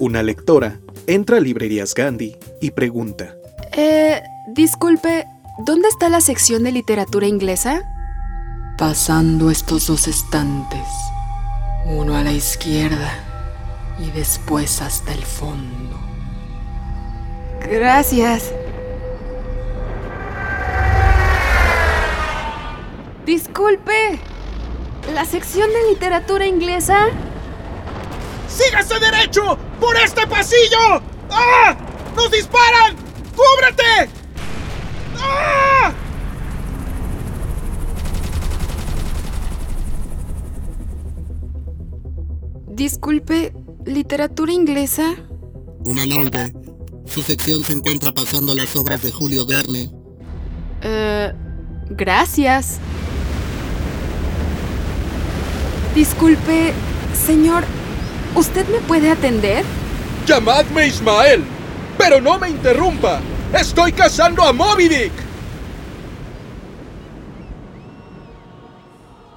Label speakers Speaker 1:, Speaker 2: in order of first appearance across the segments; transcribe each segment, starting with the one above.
Speaker 1: Una lectora entra a Librerías Gandhi y pregunta.
Speaker 2: Eh, disculpe, ¿dónde está la sección de literatura inglesa?
Speaker 3: Pasando estos dos estantes, uno a la izquierda y después hasta el fondo.
Speaker 2: Gracias. Disculpe, ¿la sección de literatura inglesa?
Speaker 4: ¡Sígase derecho! ¡Por este pasillo! ¡Ah! ¡Nos disparan! ¡Cúbrete! ¡Ah!
Speaker 2: Disculpe, ¿literatura inglesa?
Speaker 5: Una noche. Su sección se encuentra pasando las obras de Julio Verne.
Speaker 2: Eh, gracias. Disculpe, señor, ¿usted me puede atender?
Speaker 4: Llamadme Ismael, pero no me interrumpa. Estoy cazando a Moby Dick.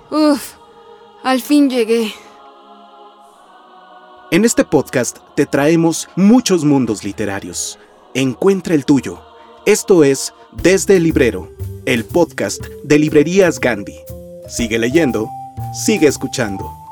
Speaker 2: Uf, al fin llegué.
Speaker 1: En este podcast te traemos muchos mundos literarios. Encuentra el tuyo. Esto es Desde el Librero, el podcast de Librerías Gandhi. Sigue leyendo, sigue escuchando.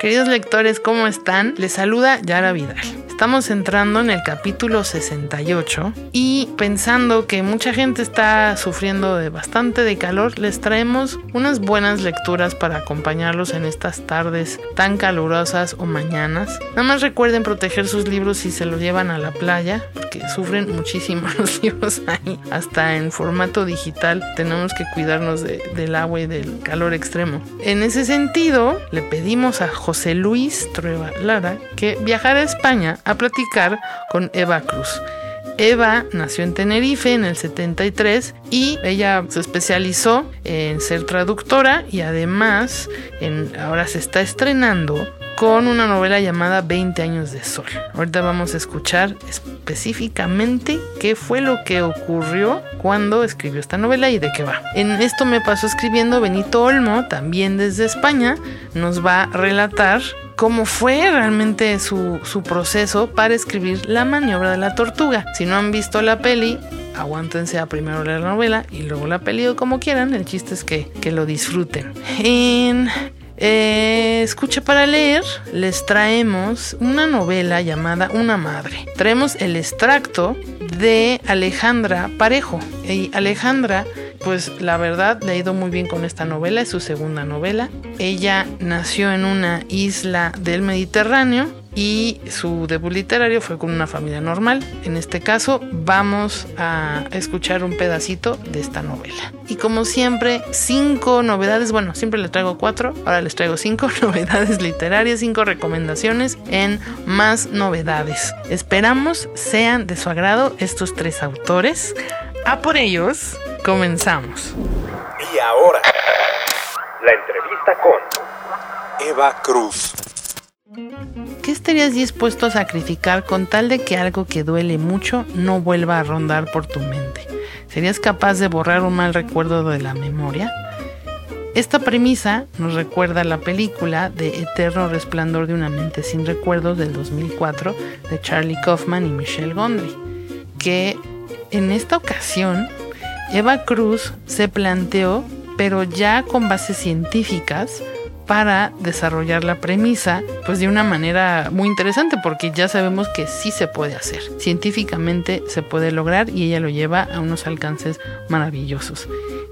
Speaker 6: Queridos lectores, ¿cómo están? Les saluda Yara Vidal. Estamos entrando en el capítulo 68 y pensando que mucha gente está sufriendo de bastante de calor, les traemos unas buenas lecturas para acompañarlos en estas tardes tan calurosas o mañanas. Nada más recuerden proteger sus libros si se los llevan a la playa, porque sufren muchísimo los libros ahí. Hasta en formato digital tenemos que cuidarnos de, del agua y del calor extremo. En ese sentido, le pedimos a José Luis Trueba Lara que viajara a España a platicar con Eva Cruz. Eva nació en Tenerife en el 73 y ella se especializó en ser traductora y además en, ahora se está estrenando con una novela llamada 20 años de sol. Ahorita vamos a escuchar específicamente qué fue lo que ocurrió cuando escribió esta novela y de qué va. En esto me pasó escribiendo Benito Olmo, también desde España, nos va a relatar cómo fue realmente su, su, proceso para escribir La maniobra de la tortuga. Si no han visto la peli, aguántense a primero leer la novela y luego la peli o como quieran. El chiste es que, que lo disfruten. En eh, escucha para leer, les traemos una novela llamada Una Madre. Traemos el extracto de Alejandra Parejo. Y Alejandra pues la verdad le ha ido muy bien con esta novela, es su segunda novela. Ella nació en una isla del Mediterráneo y su debut literario fue con una familia normal. En este caso vamos a escuchar un pedacito de esta novela. Y como siempre, cinco novedades, bueno, siempre les traigo cuatro, ahora les traigo cinco novedades literarias, cinco recomendaciones en más novedades. Esperamos sean de su agrado estos tres autores. A por ellos, comenzamos.
Speaker 7: Y ahora, la entrevista con Eva Cruz.
Speaker 6: ¿Qué estarías dispuesto a sacrificar con tal de que algo que duele mucho no vuelva a rondar por tu mente? ¿Serías capaz de borrar un mal recuerdo de la memoria? Esta premisa nos recuerda la película de Eterno Resplandor de una mente sin recuerdos del 2004 de Charlie Kaufman y Michelle Gondry, que en esta ocasión Eva Cruz se planteó, pero ya con bases científicas, para desarrollar la premisa, pues de una manera muy interesante, porque ya sabemos que sí se puede hacer. Científicamente se puede lograr y ella lo lleva a unos alcances maravillosos.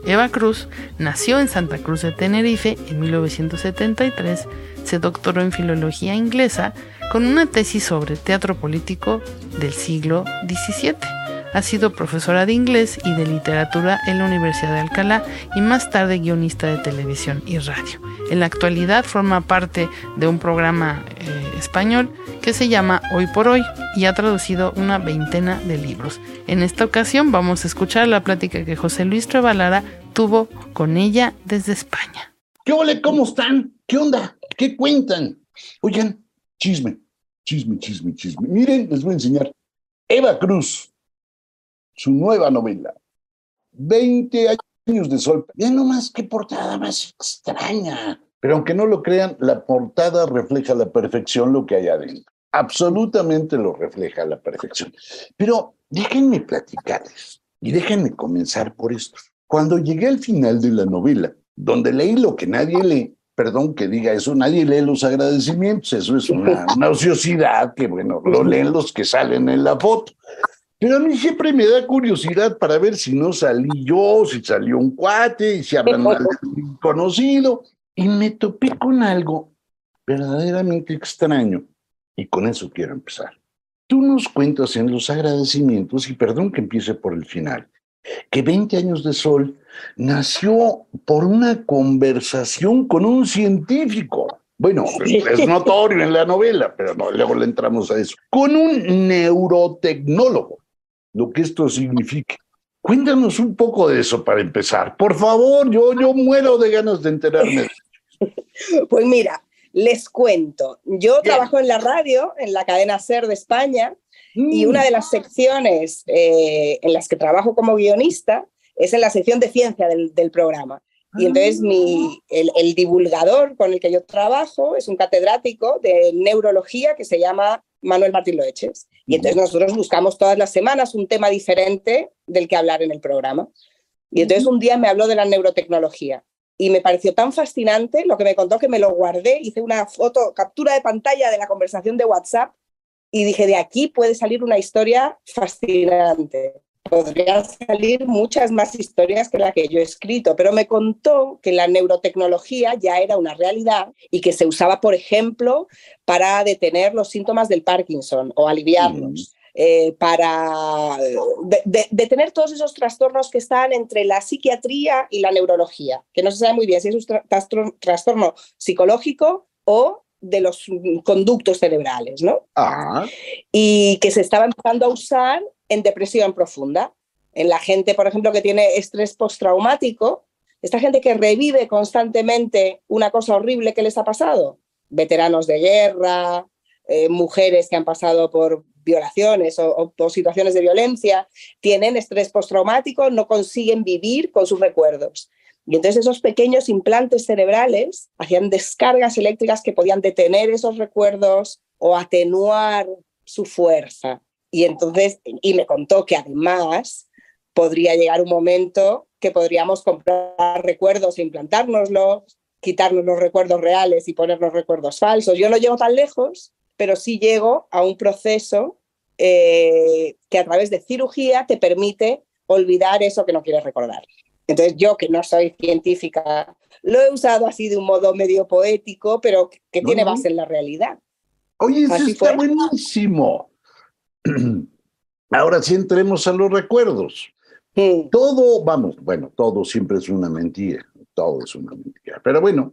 Speaker 6: Eva Cruz nació en Santa Cruz de Tenerife en 1973, se doctoró en filología inglesa con una tesis sobre teatro político del siglo XVII. Ha sido profesora de inglés y de literatura en la Universidad de Alcalá y más tarde guionista de televisión y radio. En la actualidad forma parte de un programa eh, español que se llama Hoy por Hoy y ha traducido una veintena de libros. En esta ocasión vamos a escuchar la plática que José Luis Trevalara tuvo con ella desde España.
Speaker 8: ¿Qué ole? ¿Cómo están? ¿Qué onda? ¿Qué cuentan? Oigan, chisme, chisme, chisme, chisme. Miren, les voy a enseñar. Eva Cruz, su nueva novela. 20 años de sol. Vean nomás qué portada más extraña. Pero aunque no lo crean, la portada refleja a la perfección lo que hay adentro. Absolutamente lo refleja a la perfección. Pero déjenme platicarles y déjenme comenzar por esto. Cuando llegué al final de la novela, donde leí lo que nadie lee, perdón que diga eso, nadie lee los agradecimientos, eso es una, una ociosidad que, bueno, lo leen los que salen en la foto. Pero a mí siempre me da curiosidad para ver si no salí yo, si salió un cuate, y si hablan mal de un conocido. Y me topé con algo verdaderamente extraño. Y con eso quiero empezar. Tú nos cuentas en los agradecimientos, y perdón que empiece por el final, que 20 años de sol nació por una conversación con un científico. Bueno, es notorio en la novela, pero no, luego le entramos a eso. Con un neurotecnólogo, lo que esto significa. Cuéntanos un poco de eso para empezar. Por favor, yo, yo muero de ganas de enterarme.
Speaker 9: Pues mira, les cuento. Yo trabajo en la radio, en la cadena SER de España, y
Speaker 8: Mm.
Speaker 9: una de las secciones eh, en las que trabajo como guionista es en la sección de ciencia del, del programa. Y entonces mi, el, el divulgador con el que yo trabajo es un catedrático de neurología que se llama Manuel Martín Loeches. Y entonces nosotros buscamos todas las semanas un tema diferente del que hablar en el programa. Y entonces un día me habló de la neurotecnología y me pareció tan fascinante lo que me contó que me lo guardé, hice una foto, captura de pantalla de la conversación de WhatsApp y dije, de aquí puede salir una historia fascinante. Podrían salir muchas más historias que la que yo he escrito, pero me contó que la neurotecnología ya era una realidad y que se usaba, por ejemplo, para detener los síntomas del Parkinson o aliviarlos. eh, para de- de- detener todos esos trastornos que están entre la psiquiatría y la neurología, que no se sabe muy bien si es un tra- trastor- trastorno psicológico o de los conductos cerebrales, ¿no?
Speaker 8: Ah,
Speaker 9: y que se estaba empezando a usar en depresión profunda. En la gente, por ejemplo, que tiene estrés postraumático, esta gente que revive constantemente una cosa horrible que les ha pasado, veteranos de guerra, eh, mujeres que han pasado por violaciones o, o- o situaciones de violencia, tienen estrés postraumático, no consiguen vivir con sus recuerdos. Y entonces esos pequeños implantes cerebrales hacían descargas eléctricas que podían detener esos recuerdos o atenuar su fuerza. Y entonces, y me contó que además podría llegar un momento que podríamos comprar recuerdos e implantárnoslos, quitarnos los recuerdos reales y ponernos recuerdos falsos. Yo no llego tan lejos, pero sí llego a un proceso eh, que a través de cirugía te permite olvidar eso que no quieres recordar. Entonces yo, que no soy científica, lo he usado así de un modo medio poético, pero que
Speaker 8: No,
Speaker 9: tiene
Speaker 8: no.
Speaker 9: base en la realidad.
Speaker 8: oye, eso
Speaker 9: Así
Speaker 8: está
Speaker 9: fue.
Speaker 8: buenísimo. Ahora sí entremos a los recuerdos.
Speaker 9: Mm.
Speaker 8: Todo, vamos, bueno, todo siempre es una mentira, todo es una mentira. Pero bueno,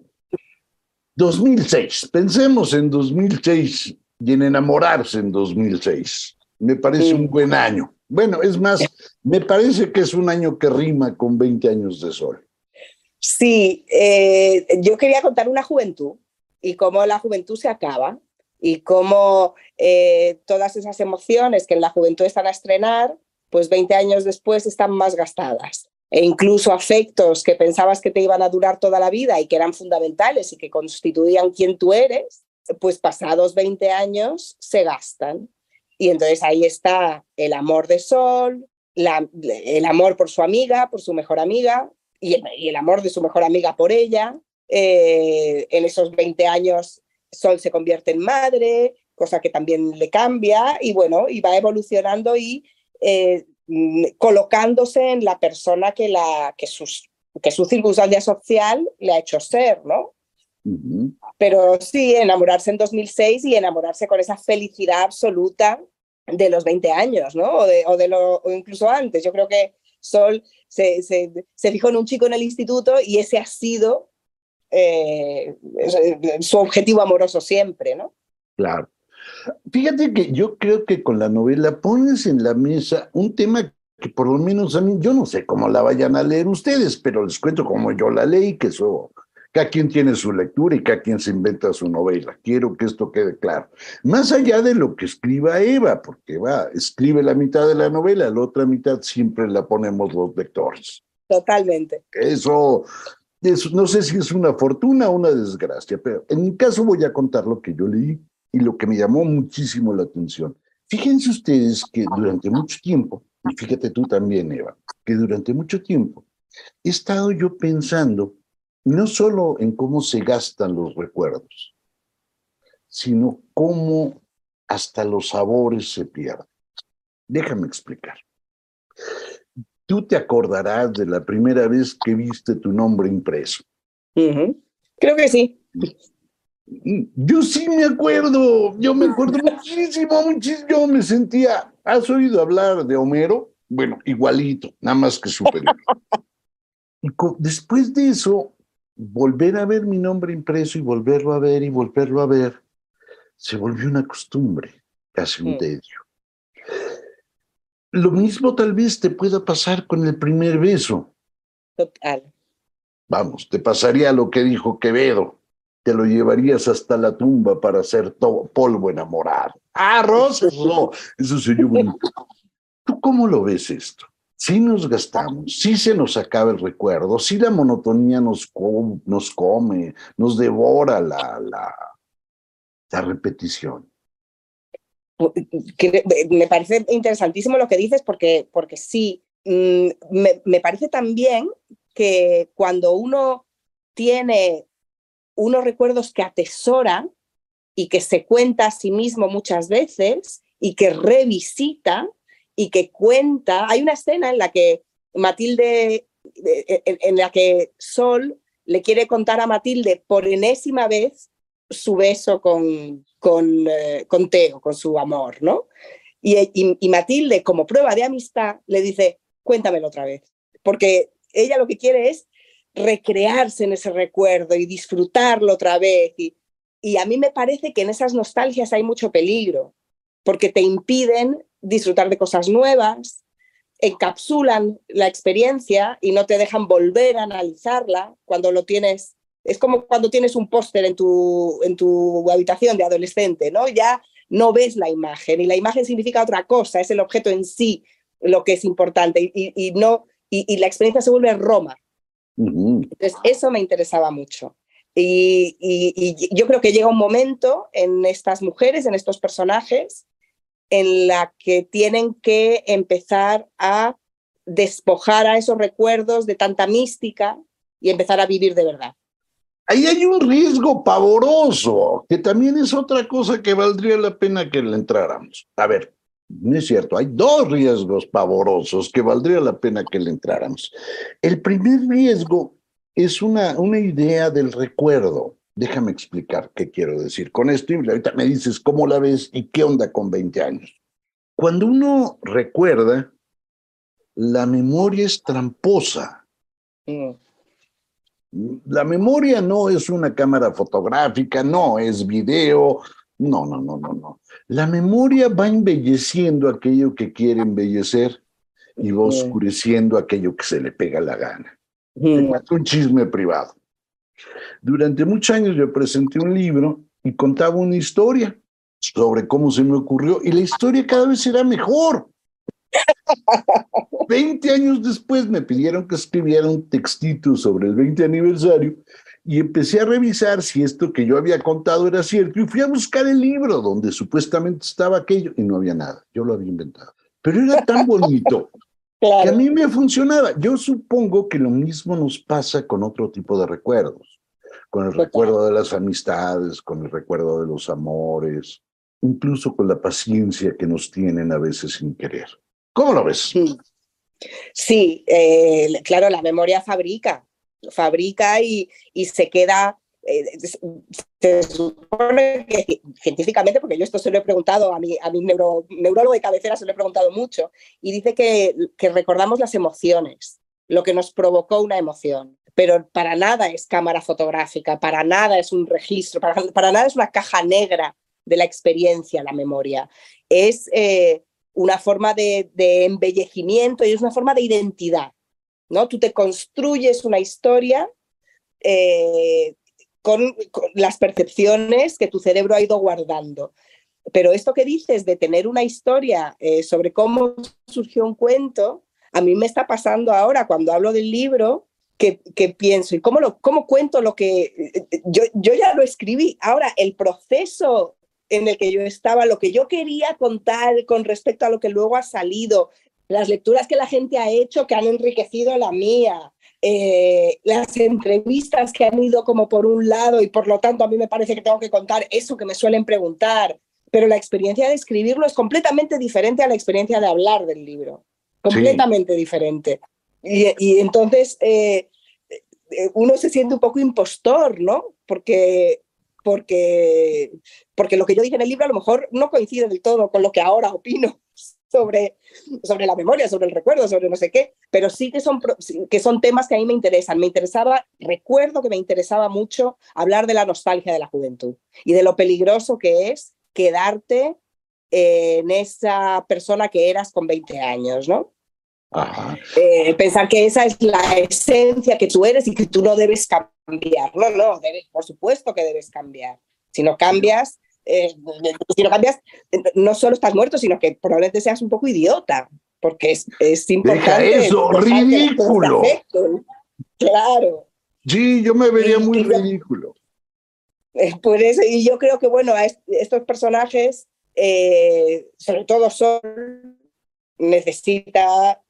Speaker 8: 2006, pensemos en 2006 y en enamorarse en 2006. Me parece un buen año. Bueno, es más, me parece que es un año que rima con 20 años de sol.
Speaker 9: Sí, eh, yo quería contar una juventud y cómo la juventud se acaba y cómo eh, todas esas emociones que en la juventud están a estrenar, pues 20 años después están más gastadas. E incluso afectos que pensabas que te iban a durar toda la vida y que eran fundamentales y que constituían quien tú eres, pues pasados 20 años se gastan. Y entonces ahí está el amor de Sol, el amor por su amiga, por su mejor amiga, y el, amor de su mejor amiga por ella. Eh, en esos 20 años, Sol se convierte en madre, cosa que también le cambia, y bueno, y va evolucionando y eh, colocándose en la persona que, la, que, sus, que su circunstancia social le ha hecho ser, ¿no? Pero sí, enamorarse en 2006 y enamorarse con esa felicidad absoluta de los 20 años, ¿no? O, de, o, de lo, o incluso antes. Yo creo que Sol se, se, se fijó en un chico en el instituto y ese ha sido eh, su objetivo amoroso siempre, ¿no?
Speaker 8: Claro. Fíjate que yo creo que con la novela pones en la mesa un tema que por lo menos a mí, yo no sé cómo la vayan a leer ustedes, pero les cuento cómo yo la leí, que eso, cada quien tiene su lectura y cada quien se inventa su novela. Quiero que esto quede claro. Más allá de lo que escriba Eva, porque va, escribe la mitad de la novela, la otra mitad siempre la ponemos los lectores.
Speaker 9: Totalmente.
Speaker 8: Eso no sé si es una fortuna o una desgracia, pero en mi caso voy a contar lo que yo leí y lo que me llamó muchísimo la atención. Fíjense ustedes que durante mucho tiempo, y fíjate tú también, Eva, que durante mucho tiempo he estado yo pensando no solo en cómo se gastan los recuerdos, sino cómo hasta los sabores se pierden. Déjame explicar. Tú te acordarás de la primera vez que viste tu nombre impreso.
Speaker 9: Creo que sí.
Speaker 8: Yo sí me acuerdo, yo me acuerdo muchísimo, muchísimo. Yo me sentía, ¿has oído hablar de Homero? Bueno, igualito, nada más que superior. y después de eso, volver a ver mi nombre impreso y volverlo a ver y volverlo a ver, se volvió una costumbre, casi un tedio. Lo mismo tal vez te pueda pasar con el primer beso.
Speaker 9: Total.
Speaker 8: Vamos, te pasaría lo que dijo Quevedo. Te lo llevarías hasta la tumba para hacer polvo enamorado. Ah, Rosa, no, eso se yo bonito. ¿Tú cómo lo ves esto? Si nos gastamos, si se nos acaba el recuerdo, si la monotonía nos, nos come, nos devora la, la, la repetición.
Speaker 9: me parece interesantísimo lo que dices porque, porque sí, mm, me, me parece también que cuando uno tiene unos recuerdos que atesora y que se cuenta a sí mismo muchas veces y que revisita y que cuenta. Hay una escena en la que Matilde, en la que Sol le quiere contar a Matilde por enésima vez su beso con, con, eh, con Teo, con su amor, ¿no? Y, y, Matilde, como prueba de amistad, le dice, cuéntamelo otra vez, porque ella lo que quiere es recrearse en ese recuerdo y disfrutarlo otra vez. Y, y a mí me parece que en esas nostalgias hay mucho peligro, porque te impiden disfrutar de cosas nuevas, encapsulan la experiencia y no te dejan volver a analizarla cuando lo tienes. Es como cuando tienes un póster en tu, en tu habitación de adolescente, ¿no? Ya no ves la imagen y la imagen significa otra cosa, es el objeto en sí lo que es importante y, y no, y, la experiencia se vuelve Roma. Entonces, eso me interesaba mucho. Y, yo creo que llega un momento en estas mujeres, en estos personajes, en la que tienen que empezar a despojar a esos recuerdos de tanta mística y empezar a vivir de verdad.
Speaker 8: Ahí hay un riesgo pavoroso, que también es otra cosa que valdría la pena que le entráramos. A ver, no es cierto, hay dos riesgos pavorosos que valdría la pena que le entráramos. El primer riesgo es una, una idea del recuerdo. Déjame explicar qué quiero decir con esto y ahorita me dices cómo la ves y qué onda con 20 años. Cuando uno recuerda, la memoria es tramposa. Mm. La memoria no es una cámara fotográfica, no es video, no, no, no, no, no. La memoria va embelleciendo aquello que quiere embellecer y va oscureciendo aquello que se le pega la gana. Es un chisme privado. Durante muchos años yo presenté un libro y contaba una historia sobre cómo se me ocurrió y la historia cada vez era mejor. Veinte años después me pidieron que escribiera un textito sobre el 20 aniversario y empecé a revisar si esto que yo había contado era cierto y fui a buscar el libro donde supuestamente estaba aquello y no había nada, yo lo había inventado. Pero era tan bonito que a mí me funcionaba. Yo supongo que lo mismo nos pasa con otro tipo de recuerdos, con el recuerdo de las amistades, con el recuerdo de los amores, incluso con la paciencia que nos tienen a veces sin querer. ¿Cómo lo ves?
Speaker 9: Sí, eh, claro, la memoria fabrica, fabrica y, y se queda eh, se supone que científicamente, porque yo esto se lo he preguntado a mi, a mi neurólogo de cabecera, se lo he preguntado mucho, y dice que, que recordamos las emociones, lo que nos provocó una emoción, pero para nada es cámara fotográfica, para nada es un registro, para, para nada es una caja negra de la experiencia, la memoria. Es eh, una forma de, de embellecimiento y es una forma de identidad. ¿no? Tú te construyes una historia eh, con, las percepciones que tu cerebro ha ido guardando. Pero esto que dices de tener una historia eh, sobre cómo surgió un cuento, a mí me está pasando ahora cuando hablo del libro que, pienso y cómo, lo, cuento lo que yo, yo ya lo escribí. Ahora, el proceso en el que yo estaba, lo que yo quería contar con respecto a lo que luego ha salido, las lecturas que la gente ha hecho que han enriquecido la mía, eh, las entrevistas que han ido como por un lado y por lo tanto a mí me parece que tengo que contar eso que me suelen preguntar, pero la experiencia de escribirlo es completamente diferente a la experiencia de hablar del libro, completamente diferente. Y, entonces eh, eh, uno se siente un poco impostor, ¿no? Porque, porque, porque lo que yo dije en el libro a lo mejor no coincide del todo con lo que ahora opino sobre, sobre la memoria, sobre el recuerdo, sobre no sé qué, pero sí que son, que son temas que a mí me interesan. Me interesaba, recuerdo que me interesaba mucho hablar de la nostalgia de la juventud y de lo peligroso que es quedarte en esa persona que eras con 20 años, ¿no? Eh, pensar que esa es la esencia que tú eres y que tú no debes cambiar. No, no, por supuesto que debes cambiar. Si no cambias, eh, si no cambias, no solo estás muerto, sino que probablemente seas un poco idiota, porque es, es importante.
Speaker 8: Deja eso, ridículo.
Speaker 9: Claro.
Speaker 8: Sí, yo me vería muy ridículo.
Speaker 9: Eh, por eso, y yo creo que, bueno, estos personajes, eh, sobre todo Sol, necesita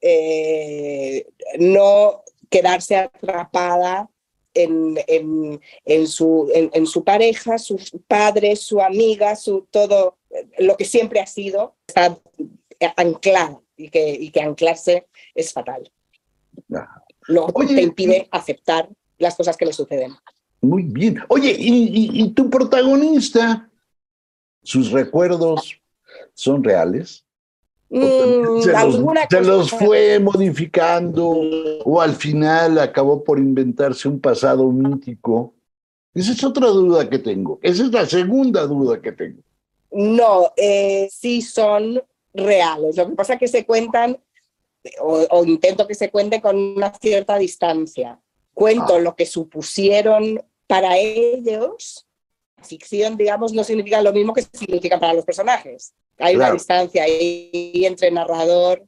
Speaker 9: no quedarse atrapada en, en, su, en, su pareja, sus padres, su amiga, su, todo lo que siempre ha sido, está anclado y que, y que anclarse es fatal. Lo te impide aceptar las cosas que le suceden.
Speaker 8: Muy bien. Oye, ¿y, y tu protagonista? ¿Sus recuerdos son reales?
Speaker 9: Mm,
Speaker 8: se, los, fue modificando o al final acabó por inventarse un pasado mítico. Esa es otra duda que tengo. Esa es la segunda duda que tengo.
Speaker 9: No, eh, sí son reales. Lo que pasa es que se cuentan, o, intento que se cuente con una cierta distancia. Cuento ah. lo que supusieron para ellos. Ficción, digamos, no significa lo mismo que significa para los personajes. Hay una distancia ahí entre narrador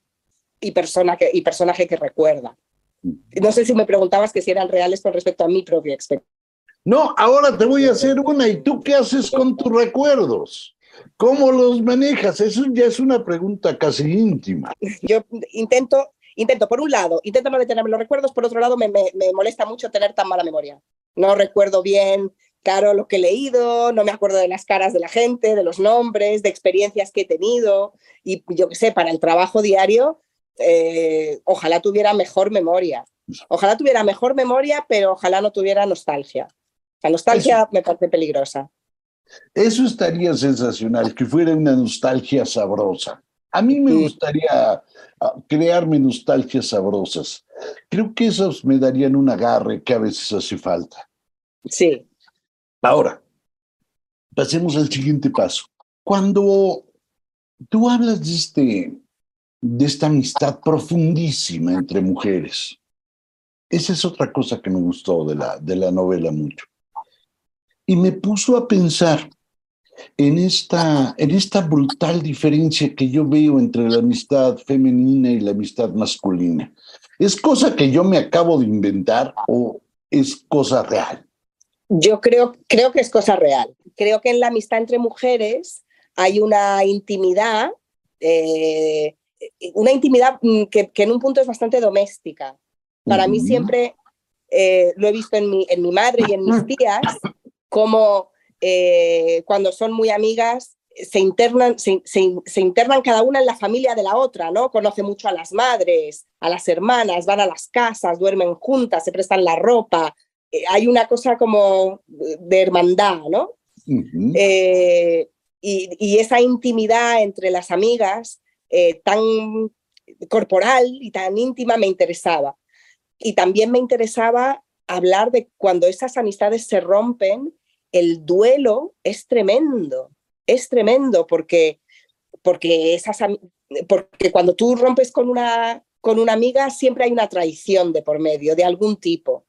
Speaker 9: y, persona que, y personaje que recuerda. No sé si me preguntabas que si eran reales con respecto a mi propia experiencia.
Speaker 8: No, ahora te voy a hacer una. ¿Y tú qué haces con tus recuerdos? ¿Cómo los manejas? Eso ya es una pregunta casi íntima.
Speaker 9: Yo intento, intento, por un lado, intento no detenerme los recuerdos, por otro lado, me, me, me molesta mucho tener tan mala memoria. No recuerdo bien claro lo que he leído, no me acuerdo de las caras de la gente, de los nombres, de experiencias que he tenido y yo qué sé, para el trabajo diario, eh, ojalá tuviera mejor memoria. Ojalá tuviera mejor memoria, pero ojalá no tuviera nostalgia. La nostalgia me parece peligrosa.
Speaker 8: Eso estaría sensacional, que fuera una nostalgia sabrosa. A mí me gustaría ah, crearme nostalgias sabrosas. Creo que esas me darían un agarre que a veces hace falta.
Speaker 9: Sí.
Speaker 8: Ahora, pasemos al siguiente paso. Cuando tú hablas de, este, de esta amistad profundísima entre mujeres, esa es otra cosa que me gustó de la, de la novela mucho. Y me puso a pensar en esta, en esta brutal diferencia que yo veo entre la amistad femenina y la amistad masculina. ¿Es cosa que yo me acabo de inventar o es cosa real?
Speaker 9: Yo creo, creo que es cosa real. Creo que en la amistad entre mujeres hay una intimidad, eh, una intimidad mm, que, en un punto es bastante doméstica. Para mí siempre eh, lo he visto en mi, en mi madre y en mis tías, como eh, cuando son muy amigas se internan, se, se, internan cada una en la familia de la otra, ¿no? Conoce mucho a las madres, a las hermanas, van a las casas, duermen juntas, se prestan la ropa, hay una cosa como de hermandad, ¿no? Eh, y, esa intimidad entre las amigas eh, tan corporal y tan íntima me interesaba. Y también me interesaba hablar de cuando esas amistades se rompen, el duelo es tremendo, es tremendo porque, porque, esas, porque cuando tú rompes con una, con una amiga siempre hay una traición de por medio, de algún tipo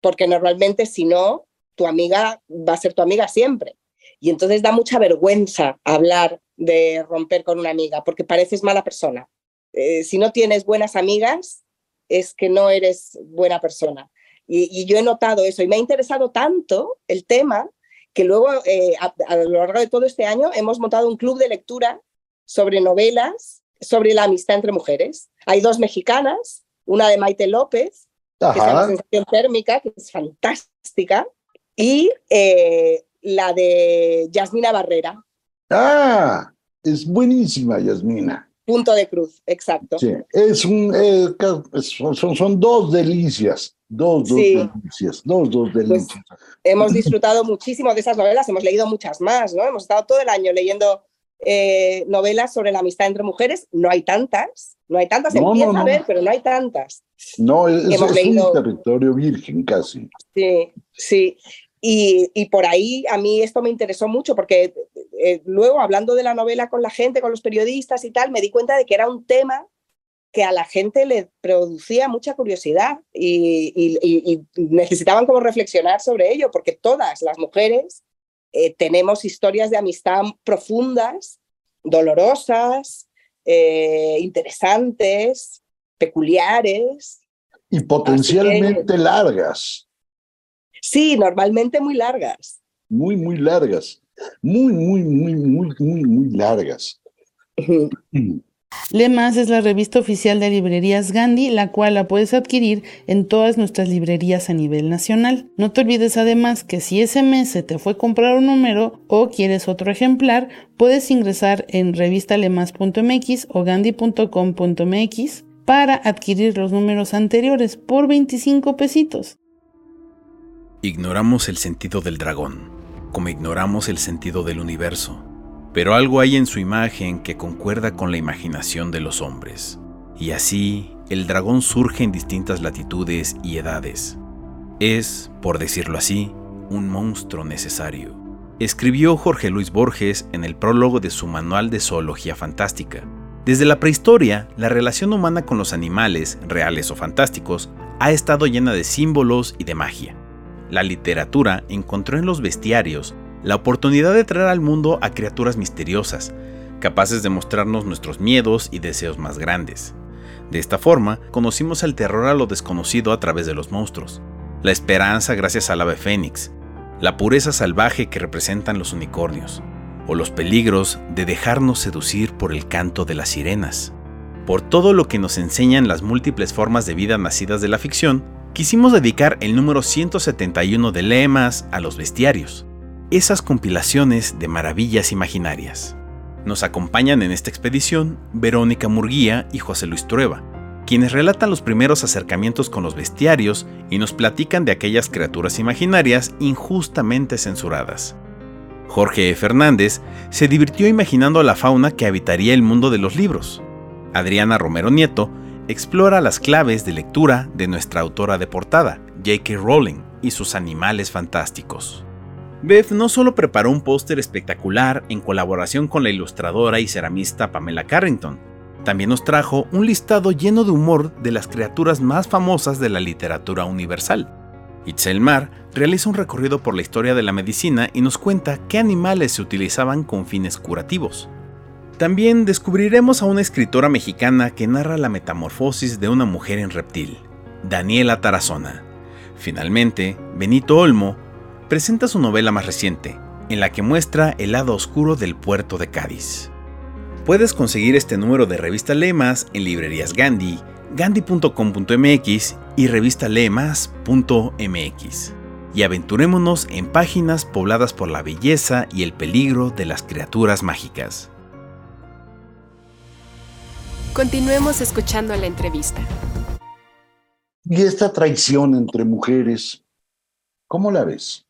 Speaker 9: porque normalmente si no, tu amiga va a ser tu amiga siempre. Y entonces da mucha vergüenza hablar de romper con una amiga, porque pareces mala persona. Eh, si no tienes buenas amigas, es que no eres buena persona. Y, yo he notado eso y me ha interesado tanto el tema que luego eh, a, lo largo de todo este año hemos montado un club de lectura sobre novelas sobre la amistad entre mujeres. Hay dos mexicanas, una de Maite López, que es una sensación térmica, que es fantástica, y eh, la de Yasmina Barrera.
Speaker 8: Ah, es buenísima, Yasmina.
Speaker 9: Punto de cruz, exacto.
Speaker 8: Sí, es un, eh, son, son, dos delicias, dos, dos delicias, dos, dos pues, delicias.
Speaker 9: hemos disfrutado muchísimo de esas novelas, hemos leído muchas más, ¿no? Hemos estado todo el año leyendo eh, novelas sobre la amistad entre mujeres. No hay tantas, no hay tantas, empieza a ver, pero no hay tantas.
Speaker 8: No, es, hemos leído... un territorio virgen casi.
Speaker 9: Sí, sí. Y, y, por ahí a mí esto me interesó mucho porque eh, luego hablando de la novela con la gente, con los periodistas y tal, me di cuenta de que era un tema que a la gente le producía mucha curiosidad y, necesitaban como reflexionar sobre ello, porque todas las mujeres eh, tenemos historias de amistad profundas, dolorosas, eh, interesantes, peculiares.
Speaker 8: Y potencialmente largas.
Speaker 9: Sí, normalmente muy largas.
Speaker 8: Muy, muy largas muy, muy, muy, muy, muy, muy largas.
Speaker 6: Lemas es la revista oficial de librerías Gandhi, la cual la puedes adquirir en todas nuestras librerías a nivel nacional. No te olvides además que si ese mes se te fue comprar un número o quieres otro ejemplar, puedes ingresar en revistalemas.mx o gandhi.com.mx para adquirir los números anteriores por 25 pesitos.
Speaker 1: Ignoramos el sentido del dragón como ignoramos el sentido del universo, pero algo hay en su imagen que concuerda con la imaginación de los hombres. Y así, el dragón surge en distintas latitudes y edades. Es, por decirlo así, un monstruo necesario. Escribió Jorge Luis Borges en el prólogo de su manual de zoología fantástica. Desde la prehistoria, la relación humana con los animales, reales o fantásticos, ha estado llena de símbolos y de magia la literatura encontró en los bestiarios la oportunidad de traer al mundo a criaturas misteriosas, capaces de mostrarnos nuestros miedos y deseos más grandes. De esta forma, conocimos el terror a lo desconocido a través de los monstruos, la esperanza gracias al ave fénix, la pureza salvaje que representan los unicornios, o los peligros de dejarnos seducir por el canto de las sirenas. Por todo lo que nos enseñan las múltiples formas de vida nacidas de la ficción, quisimos dedicar el número 171 de Lemas a los bestiarios, esas compilaciones de maravillas imaginarias. Nos acompañan en esta expedición Verónica Murguía y José Luis Trueba, quienes relatan los primeros acercamientos con los bestiarios y nos platican de aquellas criaturas imaginarias injustamente censuradas. Jorge. Fernández se divirtió imaginando la fauna que habitaría el mundo de los libros. Adriana Romero Nieto explora las claves de lectura de nuestra autora de portada, J.K. Rowling, y sus animales fantásticos. Beth no solo preparó un póster espectacular en colaboración con la ilustradora y ceramista Pamela Carrington, también nos trajo un listado lleno de humor de las criaturas más famosas de la literatura universal. Itzel Mar realiza un recorrido por la historia de la medicina y nos cuenta qué animales se utilizaban con fines curativos. También descubriremos a una escritora mexicana que narra la metamorfosis de una mujer en reptil, Daniela Tarazona. Finalmente, Benito Olmo presenta su novela más reciente, en la que muestra el lado oscuro del puerto de Cádiz. Puedes conseguir este número de revista Lemas en librerías Gandhi, gandhi.com.mx y revistalemas.mx. Y aventurémonos en páginas pobladas por la belleza y el peligro de las criaturas mágicas.
Speaker 2: Continuemos escuchando la entrevista.
Speaker 8: Y esta traición entre mujeres, ¿cómo la ves?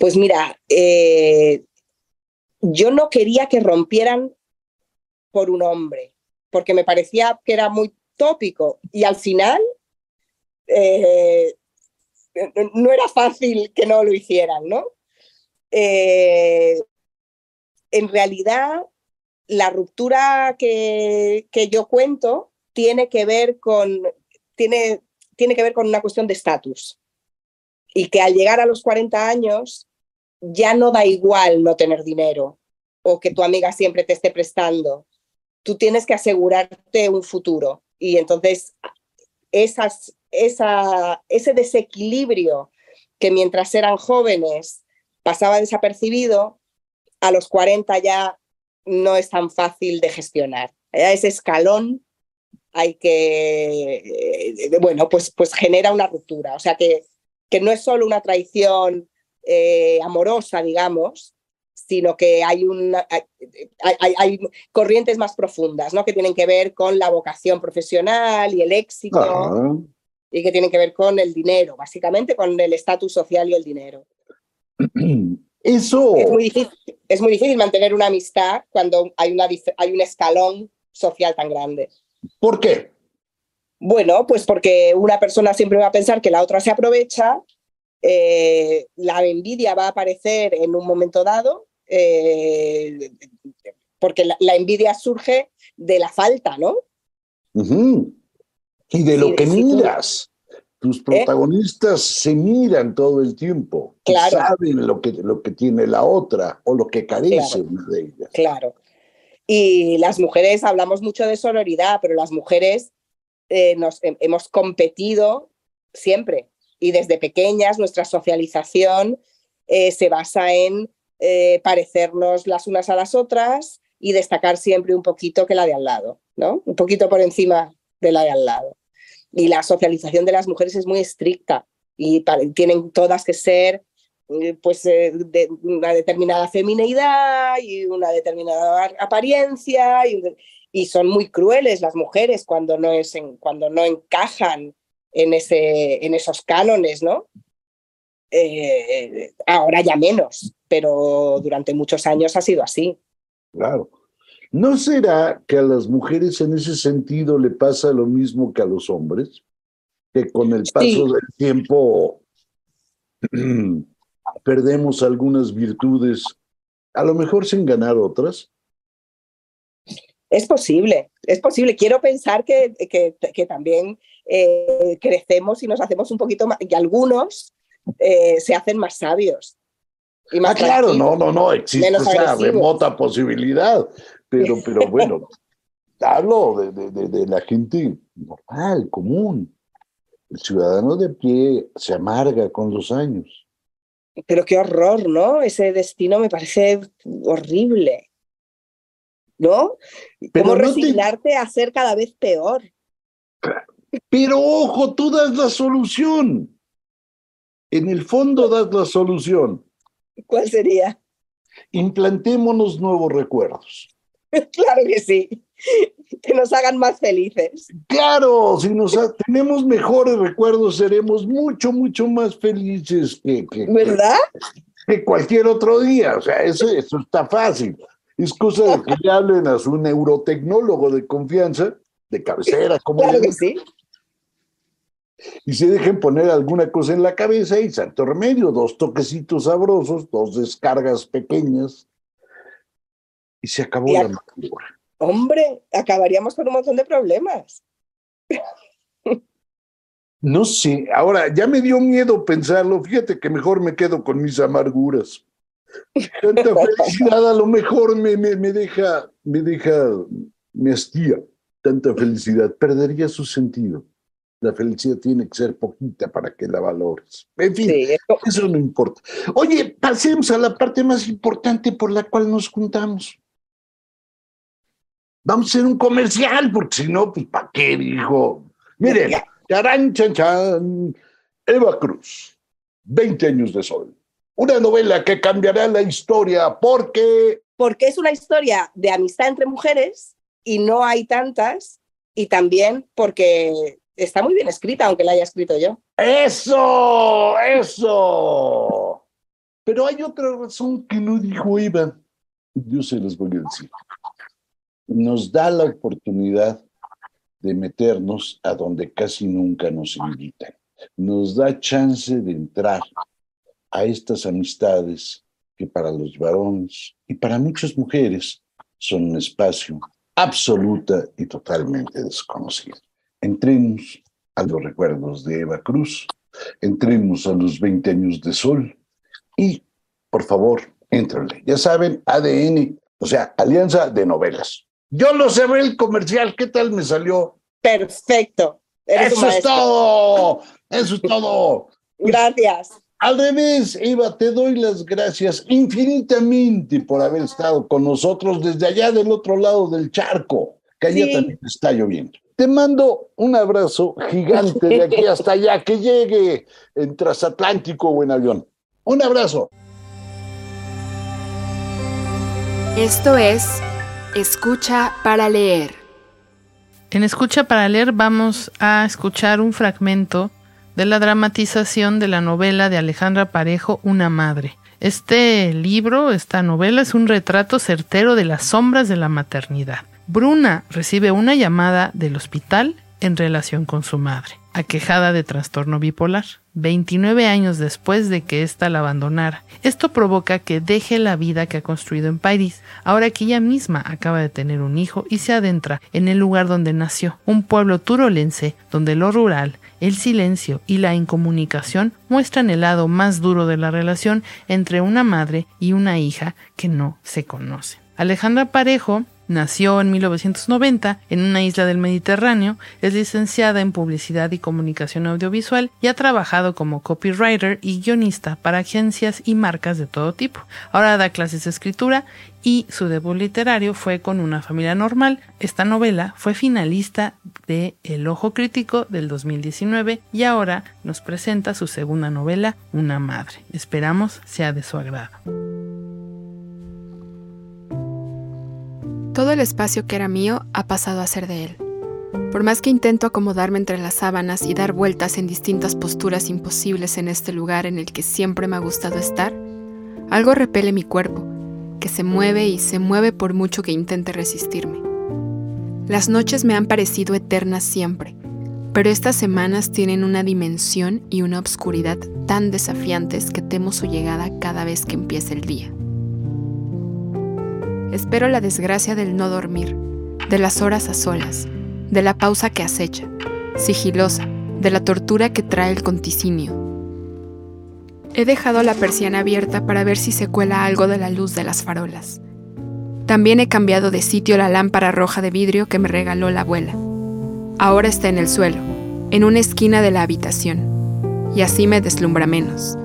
Speaker 9: Pues mira, eh, yo no quería que rompieran por un hombre, porque me parecía que era muy tópico y al final eh, no era fácil que no lo hicieran, ¿no? Eh, en realidad la ruptura que, yo cuento tiene que ver con, tiene, tiene que ver con una cuestión de estatus. Y que al llegar a los 40 años ya no da igual no tener dinero o que tu amiga siempre te esté prestando. Tú tienes que asegurarte un futuro. Y entonces esa, ese desequilibrio que mientras eran jóvenes pasaba desapercibido, a los 40 ya no es tan fácil de gestionar. Ese escalón hay que, eh, bueno, pues, pues genera una ruptura. O sea que, que no es solo una traición eh, amorosa, digamos, sino que hay, una, hay, hay, corrientes más profundas, ¿no? Que tienen que ver con la vocación profesional y el éxito. Y que tienen que ver con el dinero, básicamente con el estatus social y el dinero.
Speaker 8: Eso.
Speaker 9: Es muy, difícil, es muy difícil mantener una amistad cuando hay, una, hay un escalón social tan grande.
Speaker 8: ¿Por qué?
Speaker 9: Bueno, pues porque una persona siempre va a pensar que la otra se aprovecha, eh, la envidia va a aparecer en un momento dado, eh, porque la, envidia surge de la falta, ¿no?
Speaker 8: Y de lo que miras. Tus ¿Eh? protagonistas se miran todo el tiempo. Claro. Saben lo que, lo que tiene la otra o lo que carece una de ellas.
Speaker 9: Claro. Y las mujeres, hablamos mucho de sororidad, pero las mujeres nos hemos competido siempre. Y desde pequeñas nuestra socialización eh, se basa en parecernos las unas a las otras y destacar siempre un poquito que la de al lado, ¿no? Un poquito por encima de la de al lado y la socialización de las mujeres es muy estricta y tienen todas que ser eh, pues eh, de una determinada femineidad y una determinada apariencia y, son muy crueles las mujeres cuando no, es cuando no encajan en, ese, en esos cánones, ¿no? Eh, ahora ya menos, pero durante muchos años ha sido así.
Speaker 8: Claro. ¿No será que a las mujeres en ese sentido le pasa lo mismo que a los hombres? Que con el paso del tiempo perdemos algunas virtudes, a lo mejor sin ganar otras.
Speaker 9: Es posible, es posible. Quiero pensar que, que, también eh, crecemos y nos hacemos un poquito más, y algunos eh, se hacen más sabios.
Speaker 8: ah, claro, no, no, no, existe esa remota posibilidad. Pero, pero bueno, hablo de, de, de, la gente normal, común. El ciudadano de pie se amarga con los años.
Speaker 9: Pero qué horror, ¿no? Ese destino me parece horrible. ¿No? ¿Cómo resignarte a ser cada vez peor?
Speaker 8: Pero ojo, tú das la solución. En el fondo das la solución.
Speaker 9: ¿Cuál sería?
Speaker 8: Implantémonos nuevos recuerdos.
Speaker 9: claro que sí. Que nos hagan más felices.
Speaker 8: Claro, si nos tenemos mejores recuerdos, seremos mucho, mucho más felices que,
Speaker 9: ¿verdad?
Speaker 8: Que, cualquier otro día. O sea, eso, eso está fácil. Es cosa de que le hablen a su neurotecnólogo de confianza, de cabecera, como
Speaker 9: Claro que sí.
Speaker 8: Y se dejen poner alguna cosa en la cabeza y santo remedio, dos toquecitos sabrosos, dos descargas pequeñas, y se acabó la amargura.
Speaker 9: Hombre, acabaríamos con un montón de problemas.
Speaker 8: No sé, ahora ya me dio miedo pensarlo. Fíjate que mejor me quedo con mis amarguras. Tanta felicidad a lo mejor me, me, me deja, me deja, me hastía. Tanta felicidad perdería su sentido. La felicidad tiene que ser poquita para que la valores. En fin, eso no importa. Oye, pasemos a la parte más importante por la cual nos juntamos. Vamos a hacer un comercial, porque si no, pues ¿para qué, dijo? Miren, charán, chan, chan. Eva Cruz, 20 años de sol. Una novela que cambiará la historia porque...
Speaker 9: Porque es una historia de amistad entre mujeres y no hay tantas, y también porque está muy bien escrita, aunque la haya escrito yo.
Speaker 8: ¡Eso! ¡Eso! Pero hay otra razón que no dijo Eva. Yo se las voy a decir nos da la oportunidad de meternos a donde casi nunca nos invitan. Nos da chance de entrar a estas amistades que para los varones y para muchas mujeres son un espacio absoluta y totalmente desconocido. Entremos a los recuerdos de Eva Cruz, entremos a los 20 años de sol y, por favor, éntrenle. Ya saben, ADN, o sea, Alianza de Novelas. Yo lo sé el comercial, ¿qué tal me salió?
Speaker 9: Perfecto.
Speaker 8: Eso es todo. Eso es todo.
Speaker 9: Gracias.
Speaker 8: Al revés, Eva, te doy las gracias infinitamente por haber estado con nosotros desde allá del otro lado del charco, que allá también está lloviendo. Te mando un abrazo gigante de aquí hasta allá, que llegue en transatlántico o en avión. Un abrazo.
Speaker 2: Esto es Escucha para leer.
Speaker 6: En Escucha para leer vamos a escuchar un fragmento de la dramatización de la novela de Alejandra Parejo, Una Madre. Este libro, esta novela, es un retrato certero de las sombras de la maternidad. Bruna recibe una llamada del hospital en relación con su madre, aquejada de trastorno bipolar, 29 años después de que ésta la abandonara. Esto provoca que deje la vida que ha construido en París, ahora que ella misma acaba de tener un hijo y se adentra en el lugar donde nació, un pueblo turolense donde lo rural, el silencio y la incomunicación muestran el lado más duro de la relación entre una madre y una hija que no se conocen. Alejandra Parejo Nació en 1990 en una isla del Mediterráneo, es licenciada en Publicidad y Comunicación Audiovisual y ha trabajado como copywriter y guionista para agencias y marcas de todo tipo. Ahora da clases de escritura y su debut literario fue con Una familia normal. Esta novela fue finalista de El Ojo Crítico del 2019 y ahora nos presenta su segunda novela, Una madre. Esperamos sea de su agrado.
Speaker 2: Todo el espacio que era mío ha pasado a ser de él. Por más que intento acomodarme entre las sábanas y dar vueltas en distintas posturas imposibles en este lugar en el que siempre me ha gustado estar, algo repele mi cuerpo, que se mueve y se mueve por mucho que intente resistirme. Las noches me han parecido eternas siempre, pero estas semanas tienen una dimensión y una obscuridad tan desafiantes que temo su llegada cada vez que empieza el día. Espero la desgracia del no dormir, de las horas a solas, de la pausa que acecha, sigilosa, de la tortura que trae el conticinio. He dejado la persiana abierta para ver si se cuela algo de la luz de las farolas. También he cambiado de sitio la lámpara roja de vidrio que me regaló la abuela. Ahora está en el suelo, en una esquina de la habitación, y así me deslumbra menos,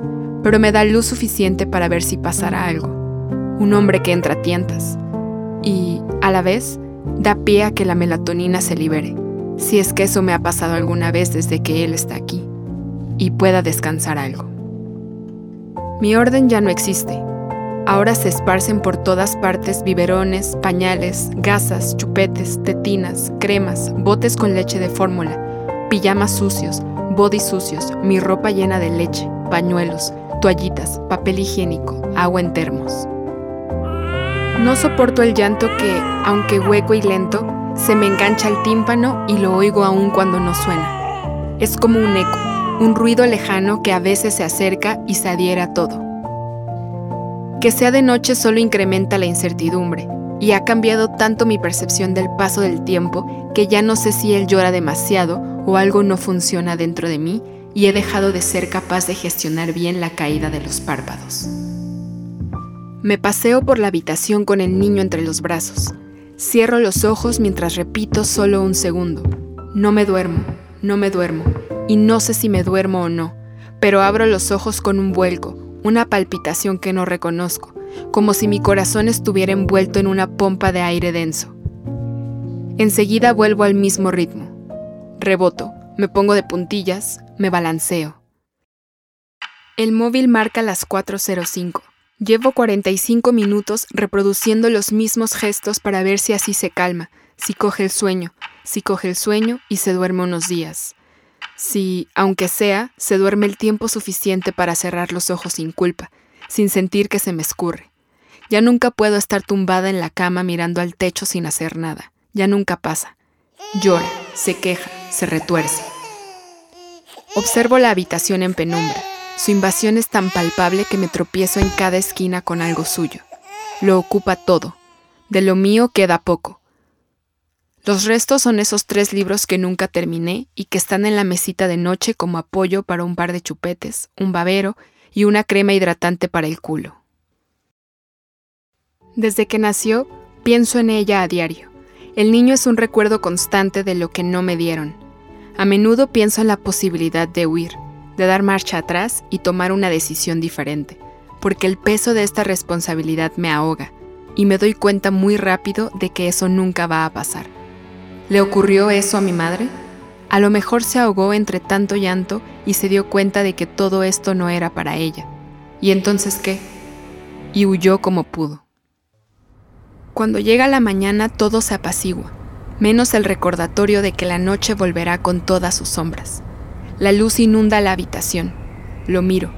Speaker 2: pero me da luz suficiente para ver si pasará algo un hombre que entra a tientas y, a la vez, da pie a que la melatonina se libere, si es que eso me ha pasado alguna vez desde que él está aquí, y pueda descansar algo. Mi orden ya no existe. Ahora se esparcen por todas partes biberones, pañales, gasas, chupetes, tetinas, cremas, botes con leche de fórmula, pijamas sucios, body sucios, mi ropa llena de leche, pañuelos, toallitas, papel higiénico, agua en termos. No soporto el llanto que, aunque hueco y lento, se me engancha al tímpano y lo oigo aún cuando no suena. Es como un eco, un ruido lejano que a veces se acerca y se adhiere a todo. Que sea de noche solo incrementa la incertidumbre, y ha cambiado tanto mi percepción del paso del tiempo que ya no sé si él llora demasiado o algo no funciona dentro de mí y he dejado de ser capaz de gestionar bien la caída de los párpados. Me paseo por la habitación con el niño entre los brazos. Cierro los ojos mientras repito solo un segundo. No me duermo, no me duermo, y no sé si me duermo o no, pero abro los ojos con un vuelco, una palpitación que no reconozco, como si mi corazón estuviera envuelto en una pompa de aire denso. Enseguida vuelvo al mismo ritmo. Reboto, me pongo de puntillas, me balanceo. El móvil marca las 4.05. Llevo 45 minutos reproduciendo los mismos gestos para ver si así se calma, si coge el sueño, si coge el sueño y se duerme unos días. Si, aunque sea, se duerme el tiempo suficiente para cerrar los ojos sin culpa, sin sentir que se me escurre. Ya nunca puedo estar tumbada en la cama mirando al techo sin hacer nada. Ya nunca pasa. Llora, se queja, se retuerce. Observo la habitación en penumbra. Su invasión es tan palpable que me tropiezo en cada esquina con algo suyo. Lo ocupa todo. De lo mío queda poco. Los restos son esos tres libros que nunca terminé y que están en la mesita de noche como apoyo para un par de chupetes, un babero y una crema hidratante para el culo. Desde que nació, pienso en ella a diario. El niño es un recuerdo constante de lo que no me dieron. A menudo pienso en la posibilidad de huir, de dar marcha atrás y tomar una decisión diferente, porque el peso de esta responsabilidad me ahoga y me doy cuenta muy rápido de que eso nunca va a pasar. ¿Le ocurrió eso a mi madre? A lo mejor se ahogó entre tanto llanto y se dio cuenta de que todo esto no era para ella. ¿Y entonces qué? Y huyó como pudo. Cuando llega la mañana todo se apacigua, menos el recordatorio de que la noche volverá con todas sus sombras. La luz inunda la habitación. Lo miro.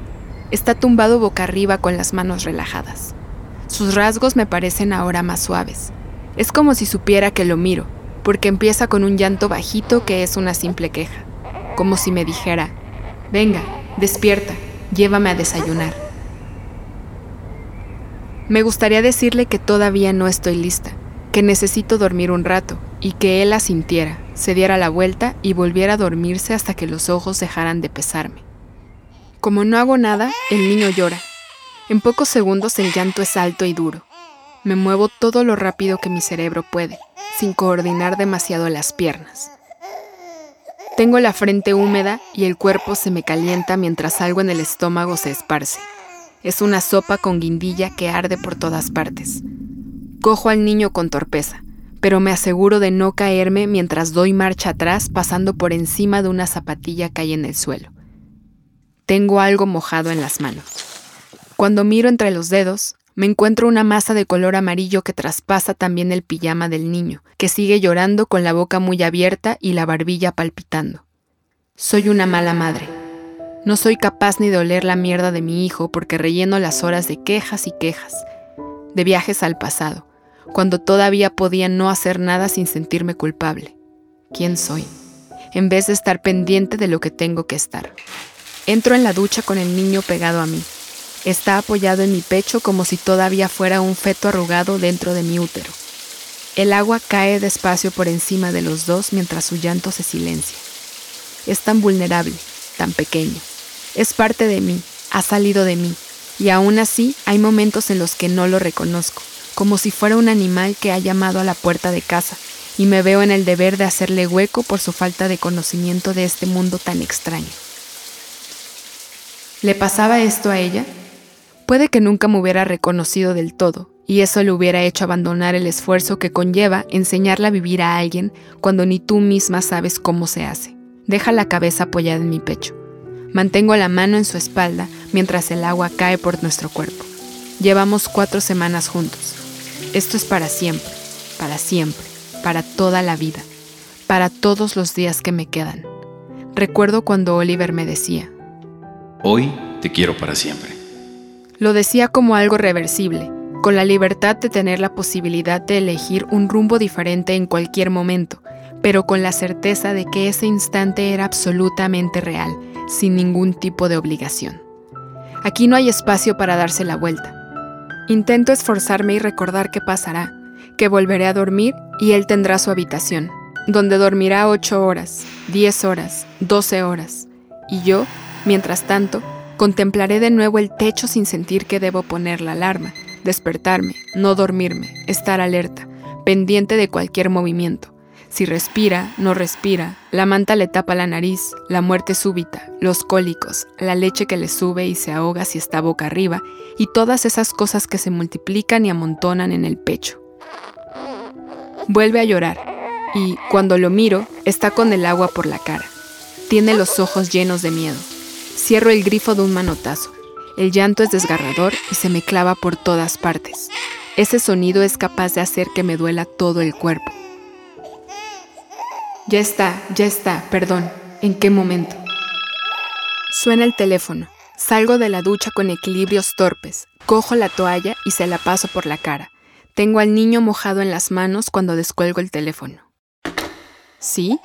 Speaker 2: Está tumbado boca arriba con las manos relajadas. Sus rasgos me parecen ahora más suaves. Es como si supiera que lo miro, porque empieza con un llanto bajito que es una simple queja, como si me dijera, venga, despierta, llévame a desayunar. Me gustaría decirle que todavía no estoy lista, que necesito dormir un rato y que él la sintiera, se diera la vuelta y volviera a dormirse hasta que los ojos dejaran de pesarme. Como no hago nada, el niño llora. En pocos segundos el llanto es alto y duro. Me muevo todo lo rápido que mi cerebro puede, sin coordinar demasiado las piernas. Tengo la frente húmeda y el cuerpo se me calienta mientras algo en el estómago se esparce. Es una sopa con guindilla que arde por todas partes. Cojo al niño con torpeza, pero me aseguro de no caerme mientras doy marcha atrás pasando por encima de una zapatilla que hay en el suelo. Tengo algo mojado en las manos. Cuando miro entre los dedos, me encuentro una masa de color amarillo que traspasa también el pijama del niño, que sigue llorando con la boca muy abierta y la barbilla palpitando. Soy una mala madre. No soy capaz ni de oler la mierda de mi hijo porque relleno las horas de quejas y quejas, de viajes al pasado, cuando todavía podía no hacer nada sin sentirme culpable. ¿Quién soy? En vez de estar pendiente de lo que tengo que estar. Entro en la ducha con el niño pegado a mí. Está apoyado en mi pecho como si todavía fuera un feto arrugado dentro de mi útero. El agua cae despacio por encima de los dos mientras su llanto se silencia. Es tan vulnerable, tan pequeño. Es parte de mí, ha salido de mí, y aún así hay momentos en los que no lo reconozco, como si fuera un animal que ha llamado a la puerta de casa, y me veo en el deber de hacerle hueco por su falta de conocimiento de este mundo tan extraño. ¿Le pasaba esto a ella? Puede que nunca me hubiera reconocido del todo, y eso le hubiera hecho abandonar el esfuerzo que conlleva enseñarle a vivir a alguien cuando ni tú misma sabes cómo se hace. Deja la cabeza apoyada en mi pecho. Mantengo la mano en su espalda mientras el agua cae por nuestro cuerpo. Llevamos cuatro semanas juntos. Esto es para siempre, para siempre, para toda la vida, para todos los días que me quedan. Recuerdo cuando Oliver me decía,
Speaker 10: Hoy te quiero para siempre.
Speaker 2: Lo decía como algo reversible, con la libertad de tener la posibilidad de elegir un rumbo diferente en cualquier momento, pero con la certeza de que ese instante era absolutamente real, sin ningún tipo de obligación. Aquí no hay espacio para darse la vuelta. Intento esforzarme y recordar qué pasará, que volveré a dormir y él tendrá su habitación, donde dormirá ocho horas, diez horas, doce horas, y yo, mientras tanto, Contemplaré de nuevo el techo sin sentir que debo poner la alarma, despertarme, no dormirme, estar alerta, pendiente de cualquier movimiento. Si respira, no respira, la manta le tapa la nariz, la muerte súbita, los cólicos, la leche que le sube y se ahoga si está boca arriba, y todas esas cosas que se multiplican y amontonan en el pecho. Vuelve a llorar, y, cuando lo miro, está con el agua por la cara. Tiene los ojos llenos de miedo. Cierro el grifo de un manotazo. El llanto es desgarrador y se me clava por todas partes. Ese sonido es capaz de hacer que me duela todo el cuerpo. Ya está, ya está, perdón. ¿En qué momento? Suena el teléfono. Salgo de la ducha con equilibrios torpes. Cojo la toalla y se la paso por la cara. Tengo al niño mojado en las manos cuando descuelgo el teléfono. ¿Sí?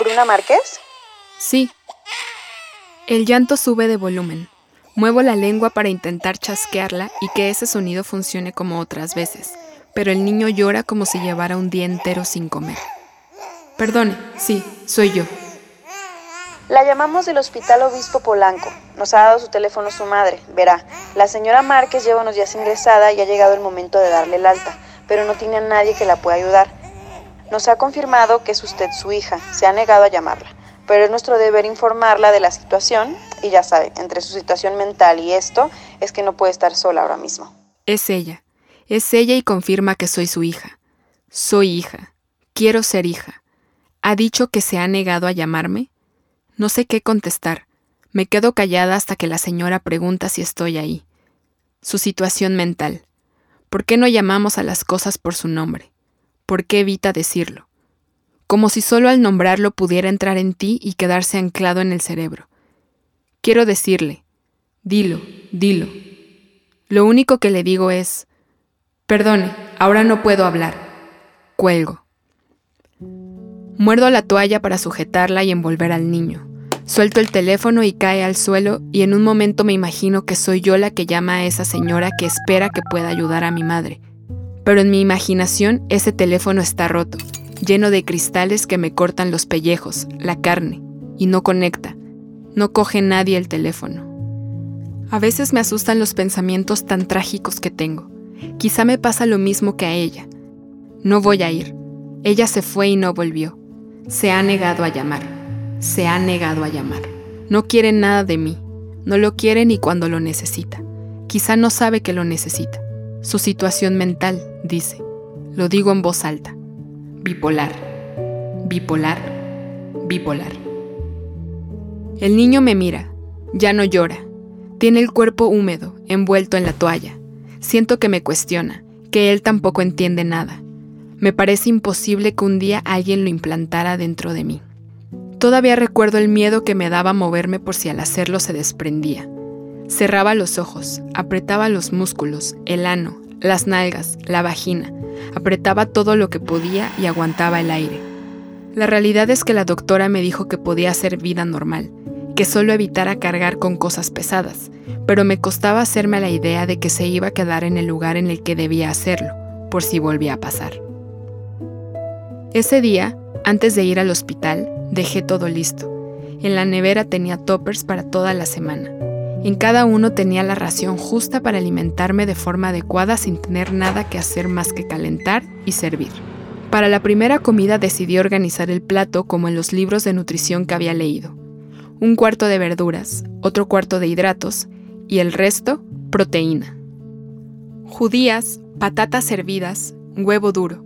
Speaker 11: ¿Bruna Márquez?
Speaker 2: Sí, el llanto sube de volumen. Muevo la lengua para intentar chasquearla y que ese sonido funcione como otras veces, pero el niño llora como si llevara un día entero sin comer. Perdone, sí, soy yo.
Speaker 11: La llamamos del Hospital Obispo Polanco. Nos ha dado su teléfono su madre. Verá, la señora Márquez lleva unos días ingresada y ha llegado el momento de darle el alta, pero no tiene a nadie que la pueda ayudar. Nos ha confirmado que es usted su hija. Se ha negado a llamarla pero es nuestro deber informarla de la situación y ya sabe, entre su situación mental y esto es que no puede estar sola ahora mismo.
Speaker 2: Es ella, es ella y confirma que soy su hija. Soy hija, quiero ser hija. ¿Ha dicho que se ha negado a llamarme? No sé qué contestar. Me quedo callada hasta que la señora pregunta si estoy ahí. Su situación mental. ¿Por qué no llamamos a las cosas por su nombre? ¿Por qué evita decirlo? Como si solo al nombrarlo pudiera entrar en ti y quedarse anclado en el cerebro. Quiero decirle, dilo, dilo. Lo único que le digo es, perdone, ahora no puedo hablar. Cuelgo. Muerdo la toalla para sujetarla y envolver al niño. Suelto el teléfono y cae al suelo y en un momento me imagino que soy yo la que llama a esa señora que espera que pueda ayudar a mi madre. Pero en mi imaginación ese teléfono está roto, lleno de cristales que me cortan los pellejos, la carne, y no conecta. No coge nadie el teléfono. A veces me asustan los pensamientos tan trágicos que tengo. Quizá me pasa lo mismo que a ella. No voy a ir. Ella se fue y no volvió. Se ha negado a llamar se ha negado a llamar. No quiere nada de mí. No lo quiere ni cuando lo necesita. Quizá no sabe que lo necesita. Su situación mental, dice. Lo digo en voz alta. Bipolar. Bipolar. Bipolar. El niño me mira. Ya no llora. Tiene el cuerpo húmedo, envuelto en la toalla. Siento que me cuestiona, que él tampoco entiende nada. Me parece imposible que un día alguien lo implantara dentro de mí. Todavía recuerdo el miedo que me daba moverme por si al hacerlo se desprendía. Cerraba los ojos, apretaba los músculos, el ano, las nalgas, la vagina, apretaba todo lo que podía y aguantaba el aire. La realidad es que la doctora me dijo que podía hacer vida normal, que solo evitara cargar con cosas pesadas, pero me costaba hacerme la idea de que se iba a quedar en el lugar en el que debía hacerlo, por si volvía a pasar. Ese día, antes de ir al hospital, Dejé todo listo. En la nevera tenía toppers para toda la semana. En cada uno tenía la ración justa para alimentarme de forma adecuada sin tener nada que hacer más que calentar y servir. Para la primera comida decidí organizar el plato como en los libros de nutrición que había leído. Un cuarto de verduras, otro cuarto de hidratos y el resto proteína. Judías, patatas hervidas, huevo duro.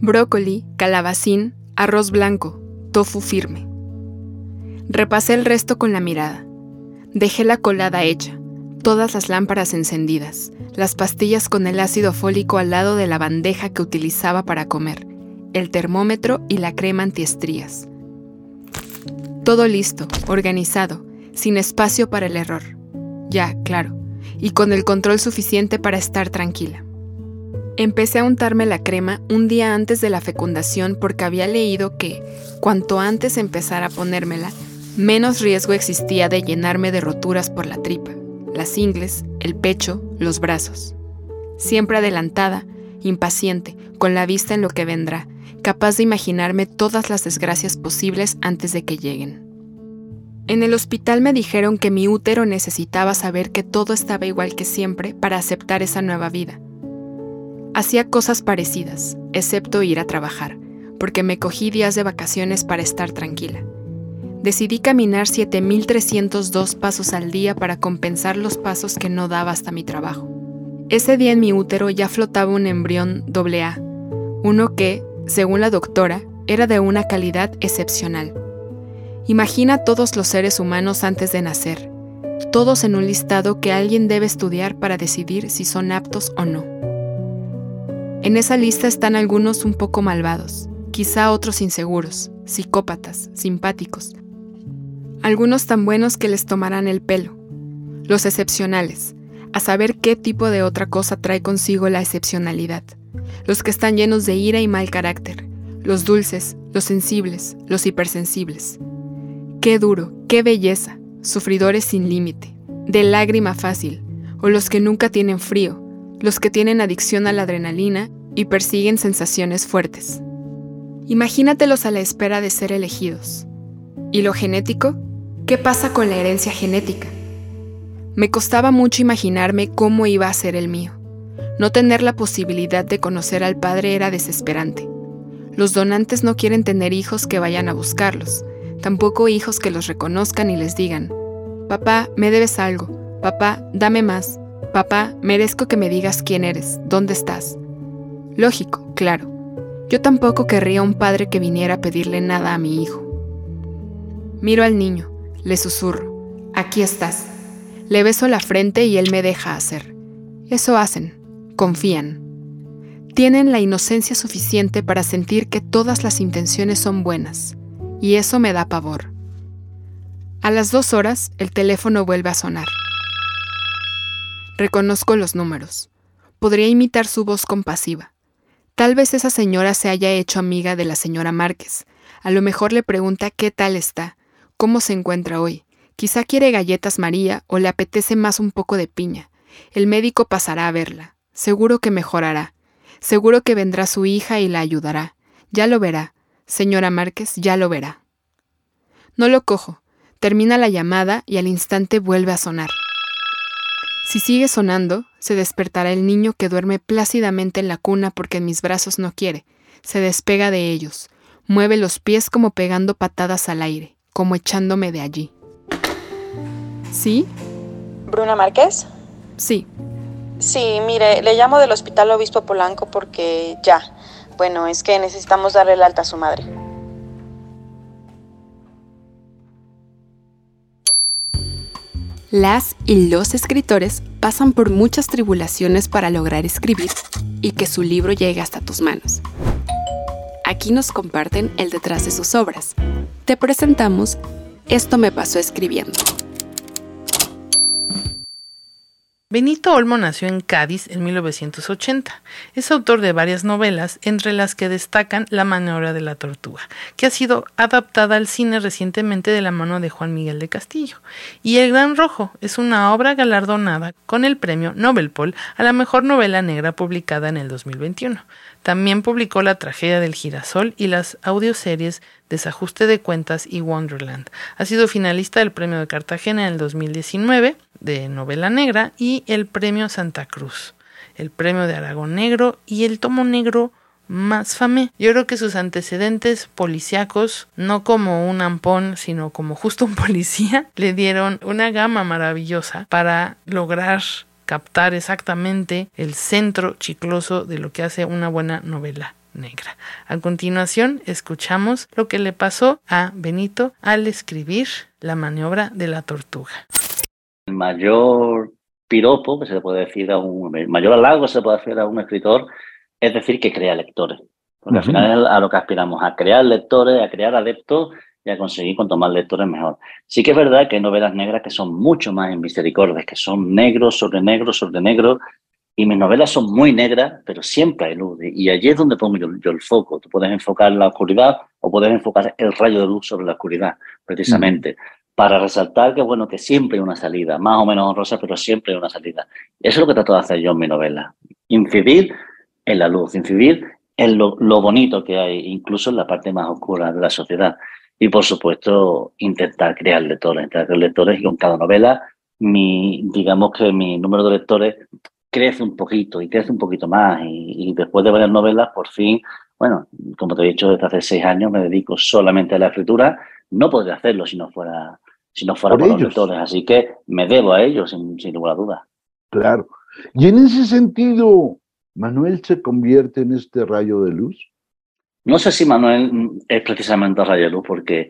Speaker 2: Brócoli, calabacín, arroz blanco, tofu firme. Repasé el resto con la mirada. Dejé la colada hecha, todas las lámparas encendidas, las pastillas con el ácido fólico al lado de la bandeja que utilizaba para comer, el termómetro y la crema antiestrías. Todo listo, organizado, sin espacio para el error. Ya, claro, y con el control suficiente para estar tranquila. Empecé a untarme la crema un día antes de la fecundación porque había leído que, cuanto antes empezara a ponérmela, menos riesgo existía de llenarme de roturas por la tripa, las ingles, el pecho, los brazos. Siempre adelantada, impaciente, con la vista en lo que vendrá, capaz de imaginarme todas las desgracias posibles antes de que lleguen. En el hospital me dijeron que mi útero necesitaba saber que todo estaba igual que siempre para aceptar esa nueva vida Hacía cosas parecidas, excepto ir a trabajar, porque me cogí días de vacaciones para estar tranquila. Decidí caminar 7.302 pasos al día para compensar los pasos que no daba hasta mi trabajo. Ese día en mi útero ya flotaba un embrión AA, uno que, según la doctora, era de una calidad excepcional. Imagina todos los seres humanos antes de nacer, todos en un listado que alguien debe estudiar para decidir si son aptos o no. En esa lista están algunos un poco malvados, quizá otros inseguros, psicópatas, simpáticos. Algunos tan buenos que les tomarán el pelo. Los excepcionales, a saber qué tipo de otra cosa trae consigo la excepcionalidad. Los que están llenos de ira y mal carácter. Los dulces, los sensibles, los hipersensibles. Qué duro, qué belleza, sufridores sin límite, de lágrima fácil, o los que nunca tienen frío, los que tienen adicción a la adrenalina y persiguen sensaciones fuertes. Imagínatelos a la espera de ser elegidos. ¿Y lo genético? ¿Qué pasa con la herencia genética? Me costaba mucho imaginarme cómo iba a ser el mío. No tener la posibilidad de conocer al padre era desesperante. Los donantes no quieren tener hijos que vayan a buscarlos, tampoco hijos que los reconozcan y les digan, papá, me debes algo, papá, dame más, papá, merezco que me digas quién eres, dónde estás. Lógico, claro. Yo tampoco querría un padre que viniera a pedirle nada a mi hijo. Miro al niño, le susurro, aquí estás. Le beso la frente y él me deja hacer. Eso hacen, confían. Tienen la inocencia suficiente para sentir que todas las intenciones son buenas, y eso me da pavor. A las dos horas, el teléfono vuelve a sonar. Reconozco los números. Podría imitar su voz compasiva. Tal vez esa señora se haya hecho amiga de la señora Márquez. A lo mejor le pregunta qué tal está, cómo se encuentra hoy. Quizá quiere galletas María o le apetece más un poco de piña. El médico pasará a verla. Seguro que mejorará. Seguro que vendrá su hija y la ayudará. Ya lo verá. Señora Márquez, ya lo verá. No lo cojo. Termina la llamada y al instante vuelve a sonar. Si sigue sonando, se despertará el niño que duerme plácidamente en la cuna porque en mis brazos no quiere. Se despega de ellos. Mueve los pies como pegando patadas al aire, como echándome de allí. ¿Sí?
Speaker 11: ¿Bruna Márquez?
Speaker 2: Sí.
Speaker 11: Sí, mire, le llamo del Hospital Obispo Polanco porque ya. Bueno, es que necesitamos darle el alta a su madre.
Speaker 2: Las y los escritores pasan por muchas tribulaciones para lograr escribir y que su libro llegue hasta tus manos. Aquí nos comparten el detrás de sus obras. Te presentamos Esto me pasó escribiendo.
Speaker 6: Benito Olmo nació en Cádiz en 1980. Es autor de varias novelas, entre las que destacan La maniobra de la tortuga, que ha sido adaptada al cine recientemente de la mano de Juan Miguel de Castillo. Y El Gran Rojo es una obra galardonada con el premio Nobel Paul a la mejor novela negra publicada en el 2021. También publicó La tragedia del girasol y las audioseries Desajuste de cuentas y Wonderland. Ha sido finalista del Premio de Cartagena en el 2019 de novela negra y el Premio Santa Cruz, el Premio de Aragón Negro y el Tomo Negro más famé. Yo creo que sus antecedentes policíacos, no como un ampón, sino como justo un policía, le dieron una gama maravillosa para lograr captar exactamente el centro chicloso de lo que hace una buena novela negra. A continuación, escuchamos lo que le pasó a Benito al escribir La maniobra de la tortuga.
Speaker 12: Mayor piropo que se le puede decir a un el mayor halago que se puede hacer a un escritor es decir que crea lectores. Porque al final es a lo que aspiramos, a crear lectores, a crear adeptos y a conseguir cuanto más lectores mejor. Sí que es verdad que hay novelas negras que son mucho más en misericordia, que son negros sobre negros sobre negros, y mis novelas son muy negras, pero siempre hay luz. Y allí es donde pongo yo, el foco. Tú puedes enfocar la oscuridad o puedes enfocar el rayo de luz sobre la oscuridad, precisamente, para resaltar que, bueno, que siempre hay una salida, más o menos honrosa, pero siempre hay una salida. Eso es lo que trato de hacer yo en mi novela. Incidir en la luz, incidir en lo, bonito que hay, incluso en la parte más oscura de la sociedad. Y por supuesto, intentar crear lectores, intentar crear lectores y con cada novela, mi, digamos que mi número de lectores crece un poquito y crece un poquito más. Y, después de varias novelas, por fin, bueno, como te he dicho, desde hace seis años me dedico solamente a la escritura. No podría hacerlo si no fuera, si no fuera por, los lectores. Así que me debo a ellos, sin, sin ninguna duda.
Speaker 8: Claro. Y en ese sentido, ¿Manuel se convierte en este rayo de luz?
Speaker 12: No sé si Manuel es precisamente rayo de luz, porque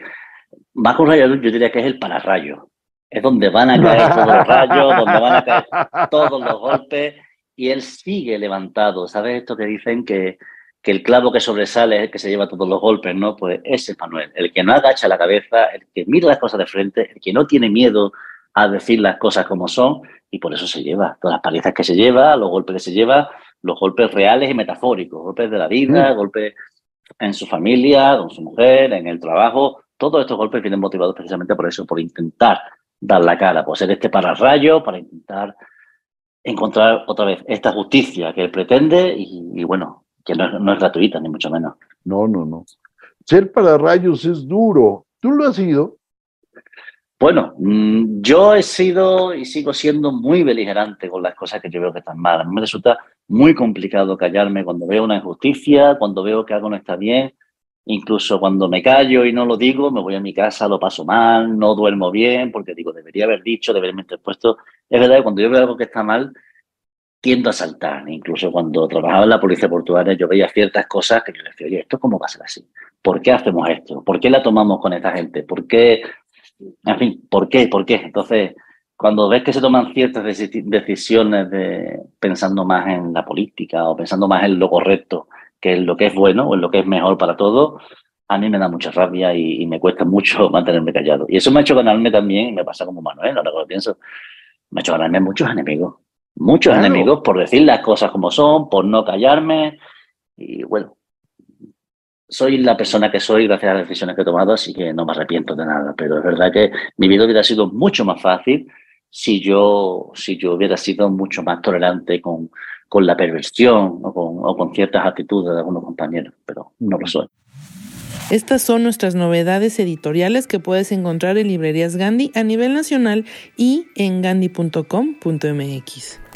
Speaker 12: más con rayo de luz yo diría que es el pararrayo. Es donde van a caer todos los rayos, donde van a caer todos los golpes, y él sigue levantado. ¿Sabes esto que dicen que, que el clavo que sobresale es el que se lleva todos los golpes? No, pues ese es Manuel, el que no agacha la cabeza, el que mira las cosas de frente, el que no tiene miedo a decir las cosas como son, y por eso se lleva todas las palizas que se lleva, los golpes que se lleva, los golpes reales y metafóricos, golpes de la vida, golpes en su familia, con su mujer, en el trabajo. Todos estos golpes vienen motivados precisamente por eso, por intentar dar la cara, por ser este pararrayo, para intentar encontrar otra vez esta justicia que él pretende y, bueno, que no no es gratuita, ni mucho menos.
Speaker 8: No, no, no. Ser pararrayos es duro. ¿Tú lo has sido?
Speaker 12: Bueno, mm, yo he sido y sigo siendo muy beligerante con las cosas que yo veo que están mal. A mí me resulta muy complicado callarme cuando veo una injusticia, cuando veo que algo no está bien. Incluso cuando me callo y no lo digo, me voy a mi casa, lo paso mal, no duermo bien, porque digo, debería haber dicho, debería haber interpuesto. Es verdad que cuando yo veo algo que está mal, tiendo a saltar. Incluso cuando trabajaba en la policía portuaria, yo veía ciertas cosas que yo decía, oye, ¿esto cómo va a ser así? ¿Por qué hacemos esto? ¿Por qué la tomamos con esta gente? ¿Por qué? En fin, ¿por qué? ¿Por qué? Entonces, cuando ves que se toman ciertas decisiones de, pensando más en la política o pensando más en lo correcto que en lo que es bueno o en lo que es mejor para todos, a mí me da mucha rabia y, me cuesta mucho mantenerme callado. Y eso me ha hecho ganarme también, me pasa como Manuel, ahora que lo pienso, me ha hecho ganarme muchos enemigos. Muchos enemigos por decir las cosas como son, por no callarme. Y bueno, soy la persona que soy gracias a las decisiones que he tomado, así que no me arrepiento de nada. Pero es verdad que mi vida hubiera sido mucho más fácil si yo, si yo hubiera sido mucho más tolerante con, con la perversión o con, o con ciertas actitudes de algunos compañeros, pero no lo soy.
Speaker 6: Estas son nuestras novedades editoriales que puedes encontrar en librerías Gandhi a nivel nacional y en gandhi.com.mx.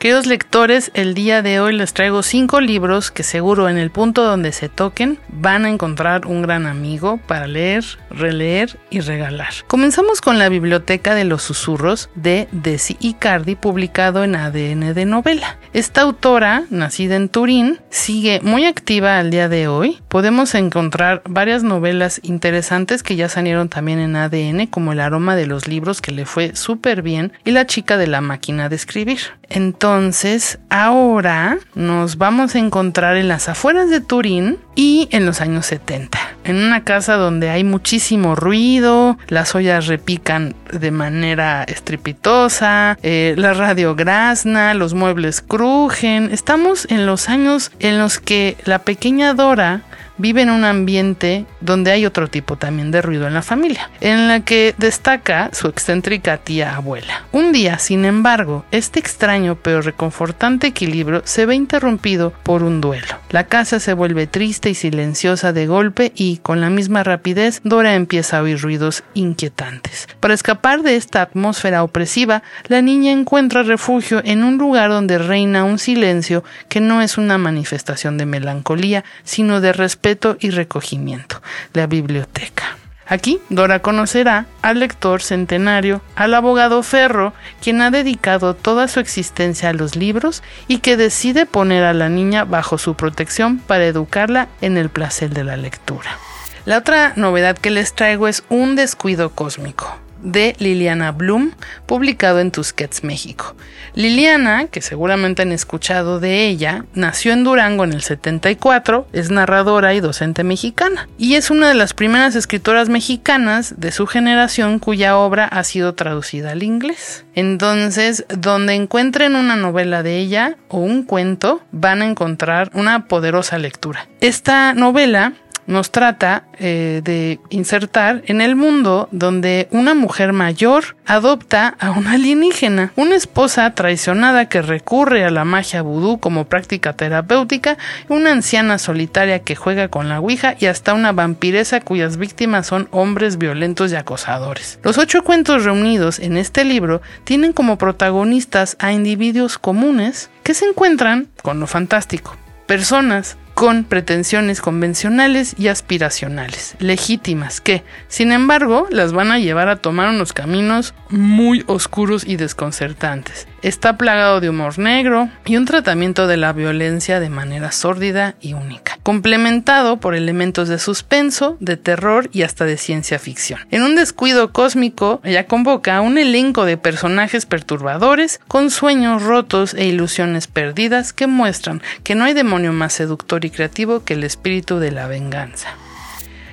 Speaker 6: Queridos lectores, el día de hoy les traigo cinco libros que seguro en el punto donde se toquen van a encontrar un gran amigo para leer, releer y regalar. Comenzamos con la Biblioteca de los Susurros de Desi Icardi, publicado en ADN de novela. Esta autora, nacida en Turín, sigue muy activa al día de hoy. Podemos encontrar varias novelas interesantes que ya salieron también en ADN, como El aroma de los libros, que le fue súper bien, y La chica de la máquina de escribir. Entonces, ahora nos vamos a encontrar en las afueras de Turín y en los años 70, en una casa donde hay muchísimo ruido, las ollas repican de manera estrepitosa, eh, la radio grazna, los muebles crujen. Estamos en los años en los que la pequeña Dora vive en un ambiente donde hay otro tipo también de ruido en la familia, en la que destaca su excéntrica tía abuela. Un día, sin embargo, este extraño pero reconfortante equilibrio se ve interrumpido por un duelo. La casa se vuelve triste y silenciosa de golpe y, con la misma rapidez, Dora empieza a oír ruidos inquietantes. Para escapar de esta atmósfera opresiva, la niña encuentra refugio en un lugar donde reina un silencio que no es una manifestación de melancolía, sino de respeto y recogimiento, la biblioteca. Aquí Dora conocerá al lector centenario, al abogado Ferro, quien ha dedicado toda su existencia a los libros y que decide poner a la niña bajo su protección para educarla en el placer de la lectura. La otra novedad que les traigo es Un descuido cósmico de Liliana Bloom, publicado en Tusquets, México. Liliana, que seguramente han escuchado de ella, nació en Durango en el 74, es narradora y docente mexicana, y es una de las primeras escritoras mexicanas de su generación cuya obra ha sido traducida al inglés. Entonces, donde encuentren una novela de ella o un cuento, van a encontrar una poderosa lectura. Esta novela nos trata eh, de insertar en el mundo donde una mujer mayor adopta a una alienígena, una esposa traicionada que recurre a la magia vudú como práctica terapéutica, una anciana solitaria que juega con la ouija y hasta una vampiresa cuyas víctimas son hombres violentos y acosadores. Los ocho cuentos reunidos en este libro tienen como protagonistas a individuos comunes que se encuentran con lo fantástico, personas con pretensiones convencionales y aspiracionales, legítimas, que, sin embargo, las van a llevar a tomar unos caminos muy oscuros y desconcertantes. Está plagado de humor negro y un tratamiento de la violencia de manera sórdida y única, complementado por elementos de suspenso, de terror y hasta de ciencia ficción. En un descuido cósmico, ella convoca a un elenco de personajes perturbadores con sueños rotos e ilusiones perdidas que muestran que no hay demonio más seductor y creativo que el espíritu de la venganza.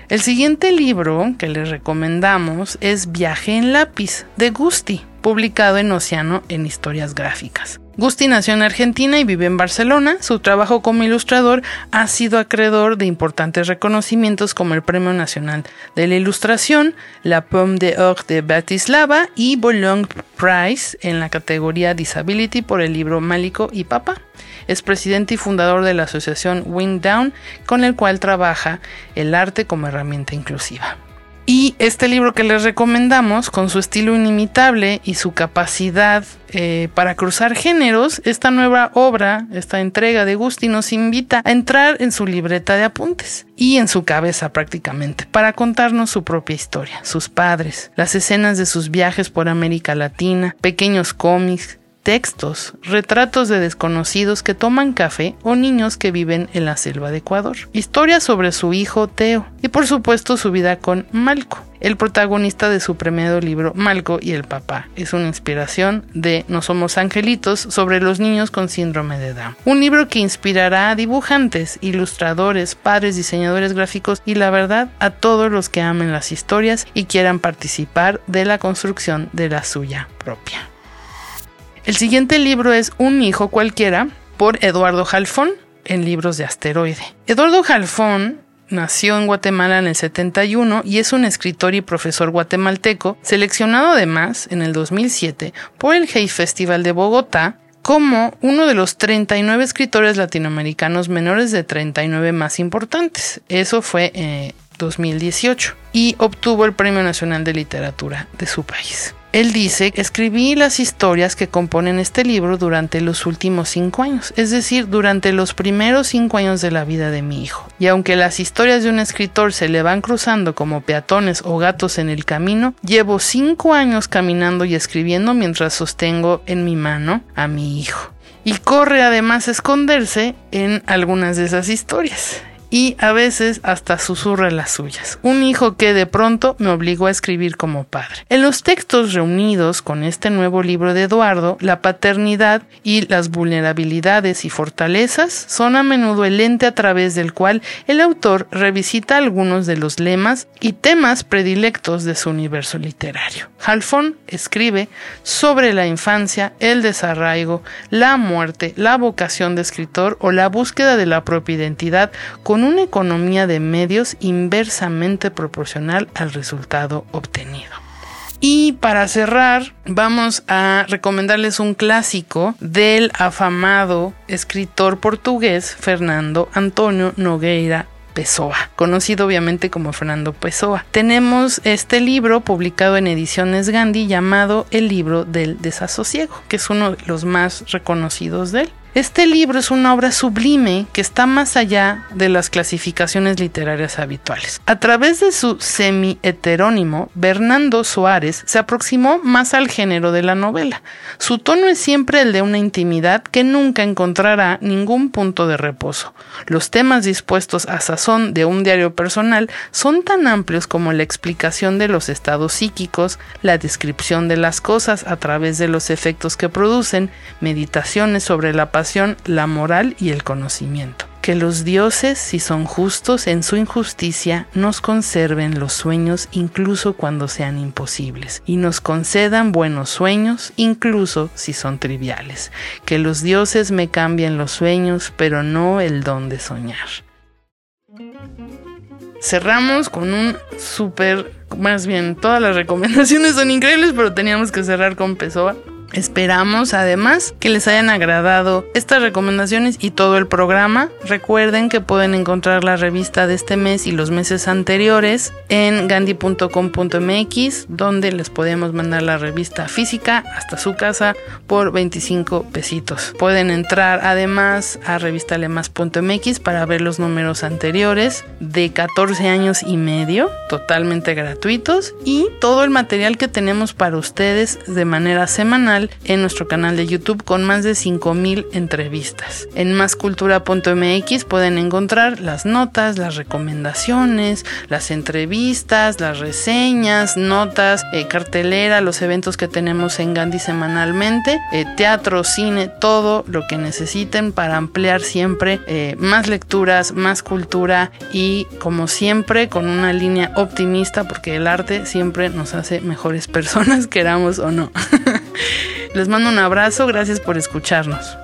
Speaker 6: El siguiente libro que les recomendamos es Viaje en lápiz de Gusti, publicado en Océano en historias gráficas. Gusti nació en Argentina y vive en Barcelona. Su trabajo como ilustrador ha sido acreedor de importantes reconocimientos como el Premio Nacional de la Ilustración, la Pomme d'Or de Bratislava y Boulogne Prize en la categoría Disability por el libro Málico y Papa. Es presidente y fundador de la asociación Wind Down, con el cual trabaja el arte como herramienta inclusiva. Y este libro que les recomendamos, con su estilo inimitable y su capacidad eh, para cruzar géneros, esta nueva obra, esta entrega de Gusti nos invita a entrar en su libreta de apuntes y en su cabeza prácticamente para contarnos su propia historia, sus padres, las escenas de sus viajes por América Latina, pequeños cómics, textos, retratos de desconocidos que toman café o niños que viven en la selva de Ecuador, historias sobre su hijo Teo y por supuesto su vida con Malco. El protagonista de su premiado libro Malco y el papá es una inspiración de No somos angelitos sobre los niños con síndrome de Down. Un libro que inspirará a dibujantes, ilustradores, padres, diseñadores gráficos y la verdad a todos los que amen las historias y quieran participar de la construcción de la suya propia. El siguiente libro es Un hijo cualquiera por Eduardo Jalfón en libros de asteroide. Eduardo Jalfón nació en Guatemala en el 71 y es un escritor y profesor guatemalteco, seleccionado además en el 2007 por el Hey Festival de Bogotá como uno de los 39 escritores latinoamericanos menores de 39 más importantes. Eso fue en 2018 y obtuvo el Premio Nacional de Literatura de su país. Él dice, escribí las historias que componen este libro durante los últimos cinco años, es decir, durante los primeros cinco años de la vida de mi hijo. Y aunque las historias de un escritor se le van cruzando como peatones o gatos en el camino, llevo cinco años caminando y escribiendo mientras sostengo en mi mano a mi hijo. Y corre además a esconderse en algunas de esas historias y a veces hasta susurra las suyas. Un hijo que de pronto me obligó a escribir como padre. En los textos reunidos con este nuevo libro de Eduardo, la paternidad y las vulnerabilidades y fortalezas son a menudo el lente a través del cual el autor revisita algunos de los lemas y temas predilectos de su universo literario. Halfon escribe sobre la infancia, el desarraigo, la muerte, la vocación de escritor o la búsqueda de la propia identidad con con una economía de medios inversamente proporcional al resultado obtenido. Y para cerrar, vamos a recomendarles un clásico del afamado escritor portugués Fernando Antonio Nogueira Pessoa, conocido obviamente como Fernando Pessoa. Tenemos este libro publicado en Ediciones Gandhi llamado El libro del desasosiego, que es uno de los más reconocidos de él. Este libro es una obra sublime que está más allá de las clasificaciones literarias habituales. A través de su semi-heterónimo, Bernardo Suárez se aproximó más al género de la novela. Su tono es siempre el de una intimidad que nunca encontrará ningún punto de reposo. Los temas dispuestos a sazón de un diario personal son tan amplios como la explicación de los estados psíquicos, la descripción de las cosas a través de los efectos que producen, meditaciones sobre la la moral y el conocimiento. Que los dioses, si son justos en su injusticia, nos conserven los sueños incluso cuando sean imposibles, y nos concedan buenos sueños incluso si son triviales. Que los dioses me cambien los sueños, pero no el don de soñar. Cerramos con un súper, más bien todas las recomendaciones son increíbles, pero teníamos que cerrar con Pessoa. Esperamos además que les hayan agradado estas recomendaciones y todo el programa. Recuerden que pueden encontrar la revista de este mes y los meses anteriores en gandhi.com.mx donde les podemos mandar la revista física hasta su casa por 25 pesitos. Pueden entrar además a revistalemas.mx para ver los números anteriores de 14 años y medio totalmente gratuitos y todo el material que tenemos para ustedes de manera semanal en nuestro canal de YouTube con más de 5000 entrevistas. En mascultura.mx pueden encontrar las notas, las recomendaciones, las entrevistas, las reseñas, notas, eh, cartelera, los eventos que tenemos en Gandhi semanalmente, eh, teatro, cine, todo lo que necesiten para ampliar siempre eh, más lecturas, más cultura y como siempre con una línea optimista porque el arte siempre nos hace mejores personas, queramos o no. Les mando un abrazo, gracias por escucharnos.